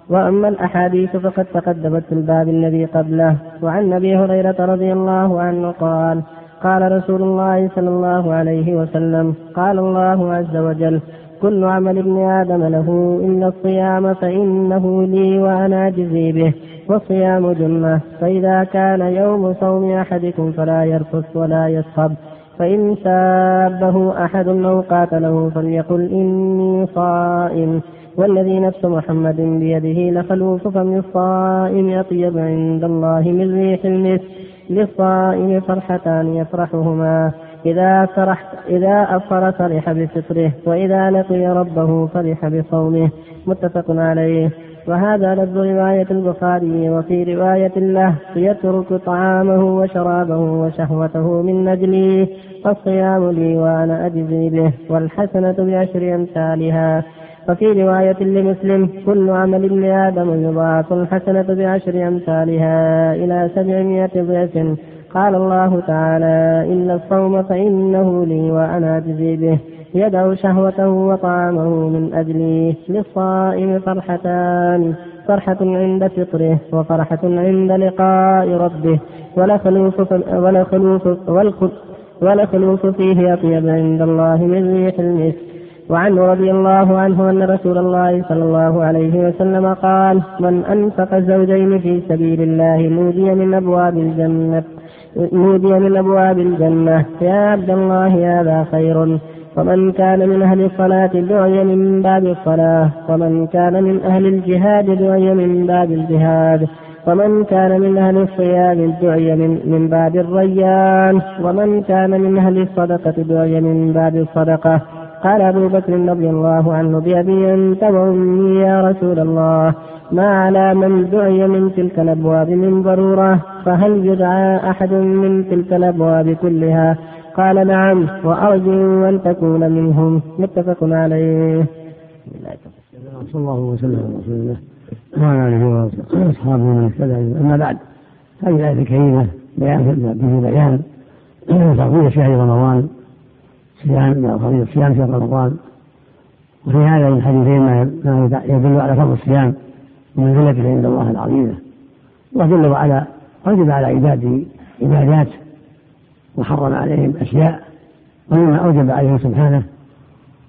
[SPEAKER 2] وأما الأحاديث فقد تقدمت في الباب الذي قبله. وعن أبي هريرة رضي الله عنه قال قال رسول الله صلى الله عليه وسلم قال الله عز وجل كل عمل ابن آدم له إلا الصيام فإنه لي وأنا أجزي به. والصيام جنة فإذا كان يوم صوم أحدكم فلا يرفث ولا يصخب. فإن سابه أحد أو قاتله فليقل إني صائم. والذي نفس محمد بيده لخلوف فم الصائم أطيب عند الله من ريح المسك للصائم فرحتان يفرحهما. إذا فرح إذا أفطر فرح بفطره وإذا لقي ربه فرح بصومه. متفق عليه. وهذا لفظ رواية البخاري وفي رواية له يترك طعامه وشرابه وشهوته من أجلي فالصيام لي وأنا أجزي به والحسنة بعشر أمثالها. وفي رواية لمسلم كل عمل ابن آدم يضاعف الحسنة بعشر أمثالها إلى سبعمائة ضعف. قال الله تعالى إن الصوم فإنه لي وأنا أجزي به. يدعو شهوته وطعامه من أجلي للصائم فرحتان. فرحة عند فطره وفرحة عند لقاء ربه. ولخلوف ولخلوف فيه أطيب عند الله من ريح المسك وعنه رضي الله عنه أن رسول الله صلى الله عليه وسلم قال من أنفق الزوجين في سبيل الله نودي من أبواب الجنة نودي من أبواب الجنة. يا عبد الله هذا خير. ومن كان من أهل الصلاة دعي من باب الصلاة. ومن كان من أهل الجهاد دعي من باب الجهاد. ومن كان من أهل الصيام دعي من, من باب الريان. ومن كان من أهل الصدقة دعي من باب الصدقة. قال أبو بكر رضي الله عنه بأبي أنت وأمي يا رسول الله ما على من دعي من تلك الأبواب من ضرورة فهل يدعى أحد من تلك الأبواب كلها؟ قال نعم وأرجو أن تكون منهم. متفق عليه.
[SPEAKER 3] صلى الله وسلم على رسول الله وعلى آله وأصحابه من اهتدى أما بعد هذه الآية الكريمة بيان به بيان تفضيل شهر رمضان. صيام فضيله صيام شهر رمضان. وفي هذا الحديثين ما يدل على فضل الصيام ومنزلته عند الله العظيمة. وجل وعلا اوجب على عباده عبادات وحرم عليهم أشياء. ومما أوجب عليهم سبحانه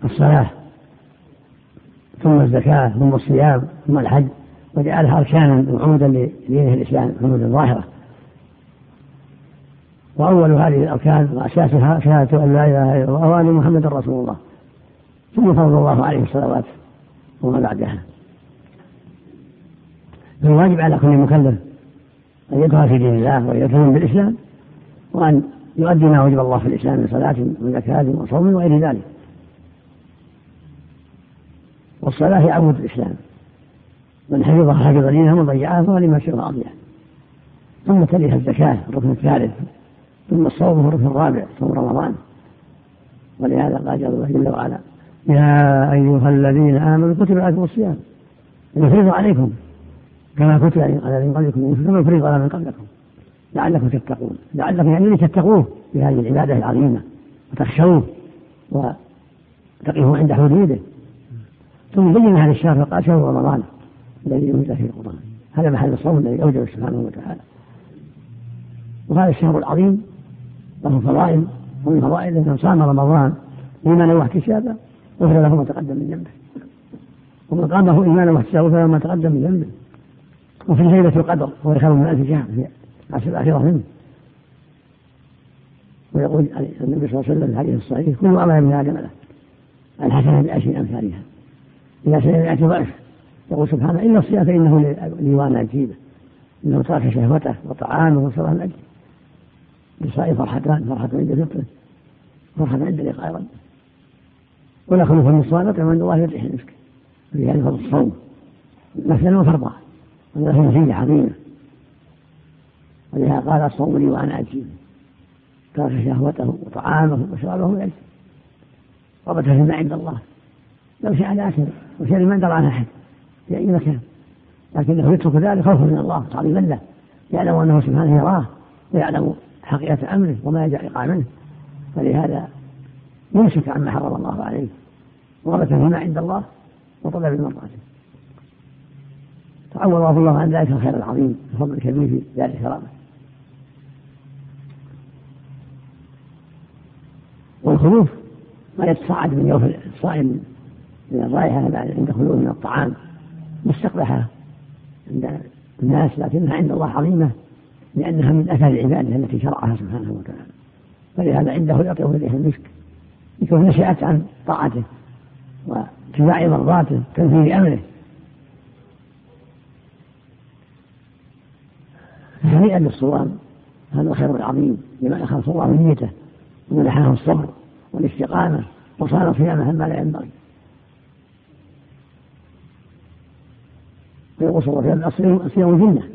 [SPEAKER 3] الصلاة. ثم الزكاة ثم الصيام ثم الحج. وجعلها أركانا وعمودا لدينه الإسلام عمودا ظاهرة. وأول هذه الأركان واساسها شهاده أن لا إله إلا الله وأن محمدا رسول الله. ثم فرض الله عليه الصلوات وما بعدها. فالواجب على كل مكلف أن يدخل في دين الله وأن يلتزم بالإسلام وأن يؤدي ما وجب الله في الإسلام من صلاة وزكاة وصوم وغير ذلك. والصلاة هي عمود الإسلام. من حفظها حفظ دينه ومن ضيعها فهو لما شر ثم تليها الزكاة الركن الثالث. ثم الصوم هو الركن الرابع صوم رمضان. ولهذا قال جل وعلا يا أيها الذين آمنوا كتب عليكم الصيام يفرض عليكم. كما كتب على من قبلكم كما فريض على من قبلكم. لعلكم تتقون لعلكم يعني تتقوه بهذه العبادة العظيمة وتخشوه وتقفوا عند حدوده. ثم بين هذا الشهر فقال شهر رمضان الذي أنزل فيه القرآن. هذا محل الصوم الذي أوجب سبحانه وتعالى. وهذا الشهر العظيم له فضائل ومن فضائله من صام رمضان إيمانا واحتسابا غفر له ما تقدم من ذنبه. ومن قامه إيمانا واحتسابا غفر له ما تقدم من ذنبه. وفي ليلة القدر هو خير من ألف شهر في عشر الآخرة منه. ويقول النبي صلى الله عليه وسلم في الحديث الصحيح كل عمل من آدم له الحسنة بعشر أمثالها. إذا يأتي ضعف يقول سبحانه إلا الصيام فإنه لي وأنا أجيبه إنه ترك شهوته وطعامه وصلاة من أجله للصائم فرحتان فرحة عند فطره فرحة عند لقاء ربه ولا خلوف من الصلاة عند الله يريح المسك في هذا فضل الصوم. مثلا وفرضا وله نتيجة عظيمة. ولهذا قال الصوم لي وأنا أجيبه ترك شهوته وطعامه وشرابه أجله ربط فيما عند الله. لو شاء لأكل وشاء ما يقدر عنه أحد. في أي مكان. لكنه يترك ذلك خوفا من الله تعظيما له. يعلم أنه سبحانه يراه. ويعلم حقيقة أمره وما يجعل منه. فلهذا يمسك عما حرم الله عليه ورغبة فيما عند الله وطلب مرضاته. تعوض الله عن ذلك الخير العظيم الفضل الكبير في ذلك كرامة. والخلوف ما يتصاعد من يوم الصائم من الرائحة عند خلوه من الطعام. مستقبحة عند الناس لكنها عند الله عظيمة. لأنها من أثر العبادة التي شرعها سبحانه وتعالى. فلهذا عنده يطيب إليه المسك يكون نشأت عن طاعته واتباع مرضاته تنفيذ أمره. هنيئا للصوام هذا الخير العظيم لمن أخلص الله نيته ومنحه الصبر والاستقامة وصار صيامه ما لا ينبغي. ويقول صلى الله عليه وسلم صيام الجنة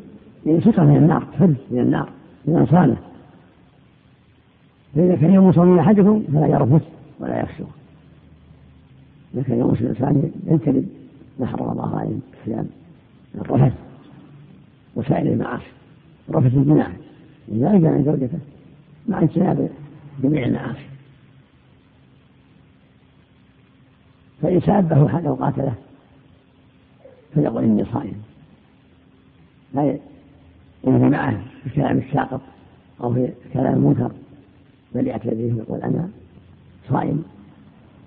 [SPEAKER 3] يعني سترة من النار حل من النار من صامه فإذا كان يوم صوم أحدكم فلا يرفث ولا يخشوا إذا كان يوم الإنسان ينتدب ما حرم الله عليه الصيام من الرفث وسائر المعاصي. رفث الجناح أجل عن زوجته مع اجتناب جميع المعاصي. فإن سابه حتى قاتله فيقول إني صائم. ينهي معه في الكلام الساقط أو في الكلام المنكر بل يأتي به ويقول أنا صائم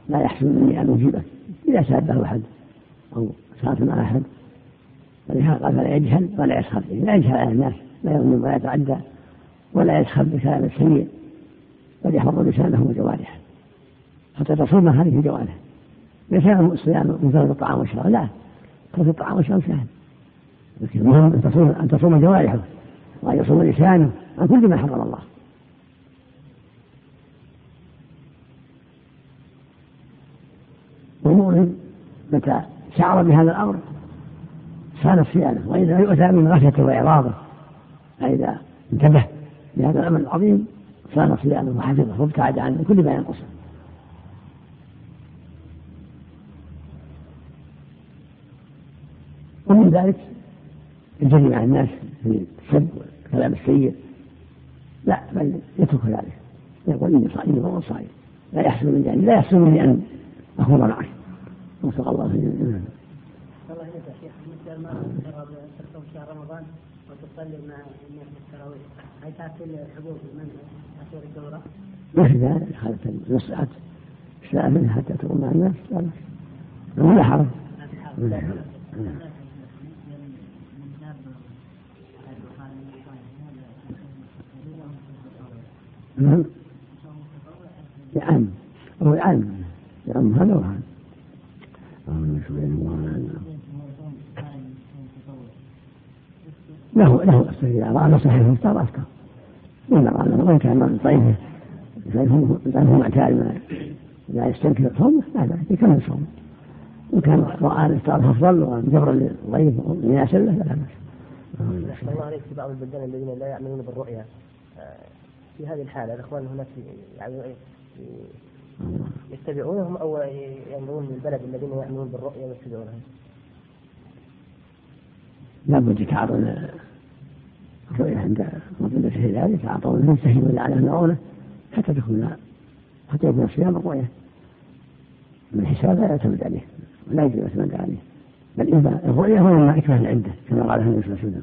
[SPEAKER 3] لا يحسن مني أن أجيبك إذا سابه أحد أو مع أحد. فلهذا قال فلا يجهل ولا يسخر لا يجهل على الناس لا يظلم ولا يتعدى ولا يسخر بكلام السيء بل يحفظ لسانه وجوارحه. حتى تصوم هذه جوارحه ليس الصيام مجرد الطعام والشراب لا ترك الطعام والشراب سهل. لكن المهم أن تصوم أن تصوم جوارحه وأن يصوم لسانه عن كل ما حرم الله. والمؤمن متى شعر بهذا الأمر صان صيامه وإذا يؤتى من غفلة وإعراضة فإذا انتبه لهذا الأمر العظيم صان صيامه وحفظه وابتعد عن كل ما ينقصه. ومن ذلك الجري مع الناس في السب والكلام السيء. لا بل يترك ذلك. يقول إني صائم وهو صائم. لا يحصل من ذلك لا يحصل مني أن أخوض معه. وفق الله في الله
[SPEAKER 2] يجزاك شيخ مثل ما تصوم شهر رمضان وتصلي مع الناس التراويح هل تاكل الحبوب من تأثير الدورة؟
[SPEAKER 3] ما في ذلك. خالة نص ساعة منها حتى تقوم مع الناس. لا بأس. ولا حرج. نعم. يعم. هو يعم. يعم هذا وهذا له له إذا رأى مصلحة يختار أفطر وإذا رأى ما كان ضعيفه هو معتاد. ما لا يستنكر صومه لا يكمل صومه وإن كان رأى الإفطار أفضل وجبر للضعيف ومناسب له فلا بأس.
[SPEAKER 2] الله عليك في بعض البلدان الذين لا يعملون بالرؤيا. في هذه الحالة الإخوان هناك يعني يتبعونهم أو ينظرون للبلد الذين يعملون بالرؤيا ويتبعونهم.
[SPEAKER 3] لابد يتعاطون الرؤية عند مظلة الهلال يتعاطون ينتهي على المعونة حتى تكون حتى يكون الصيام الرؤية. من الحساب لا يعتمد عليه ولا يجب يعتمد عليه. بل إذا الرؤية هو ما يكفي عندة كما قال النبي صلى الله عليه وسلم.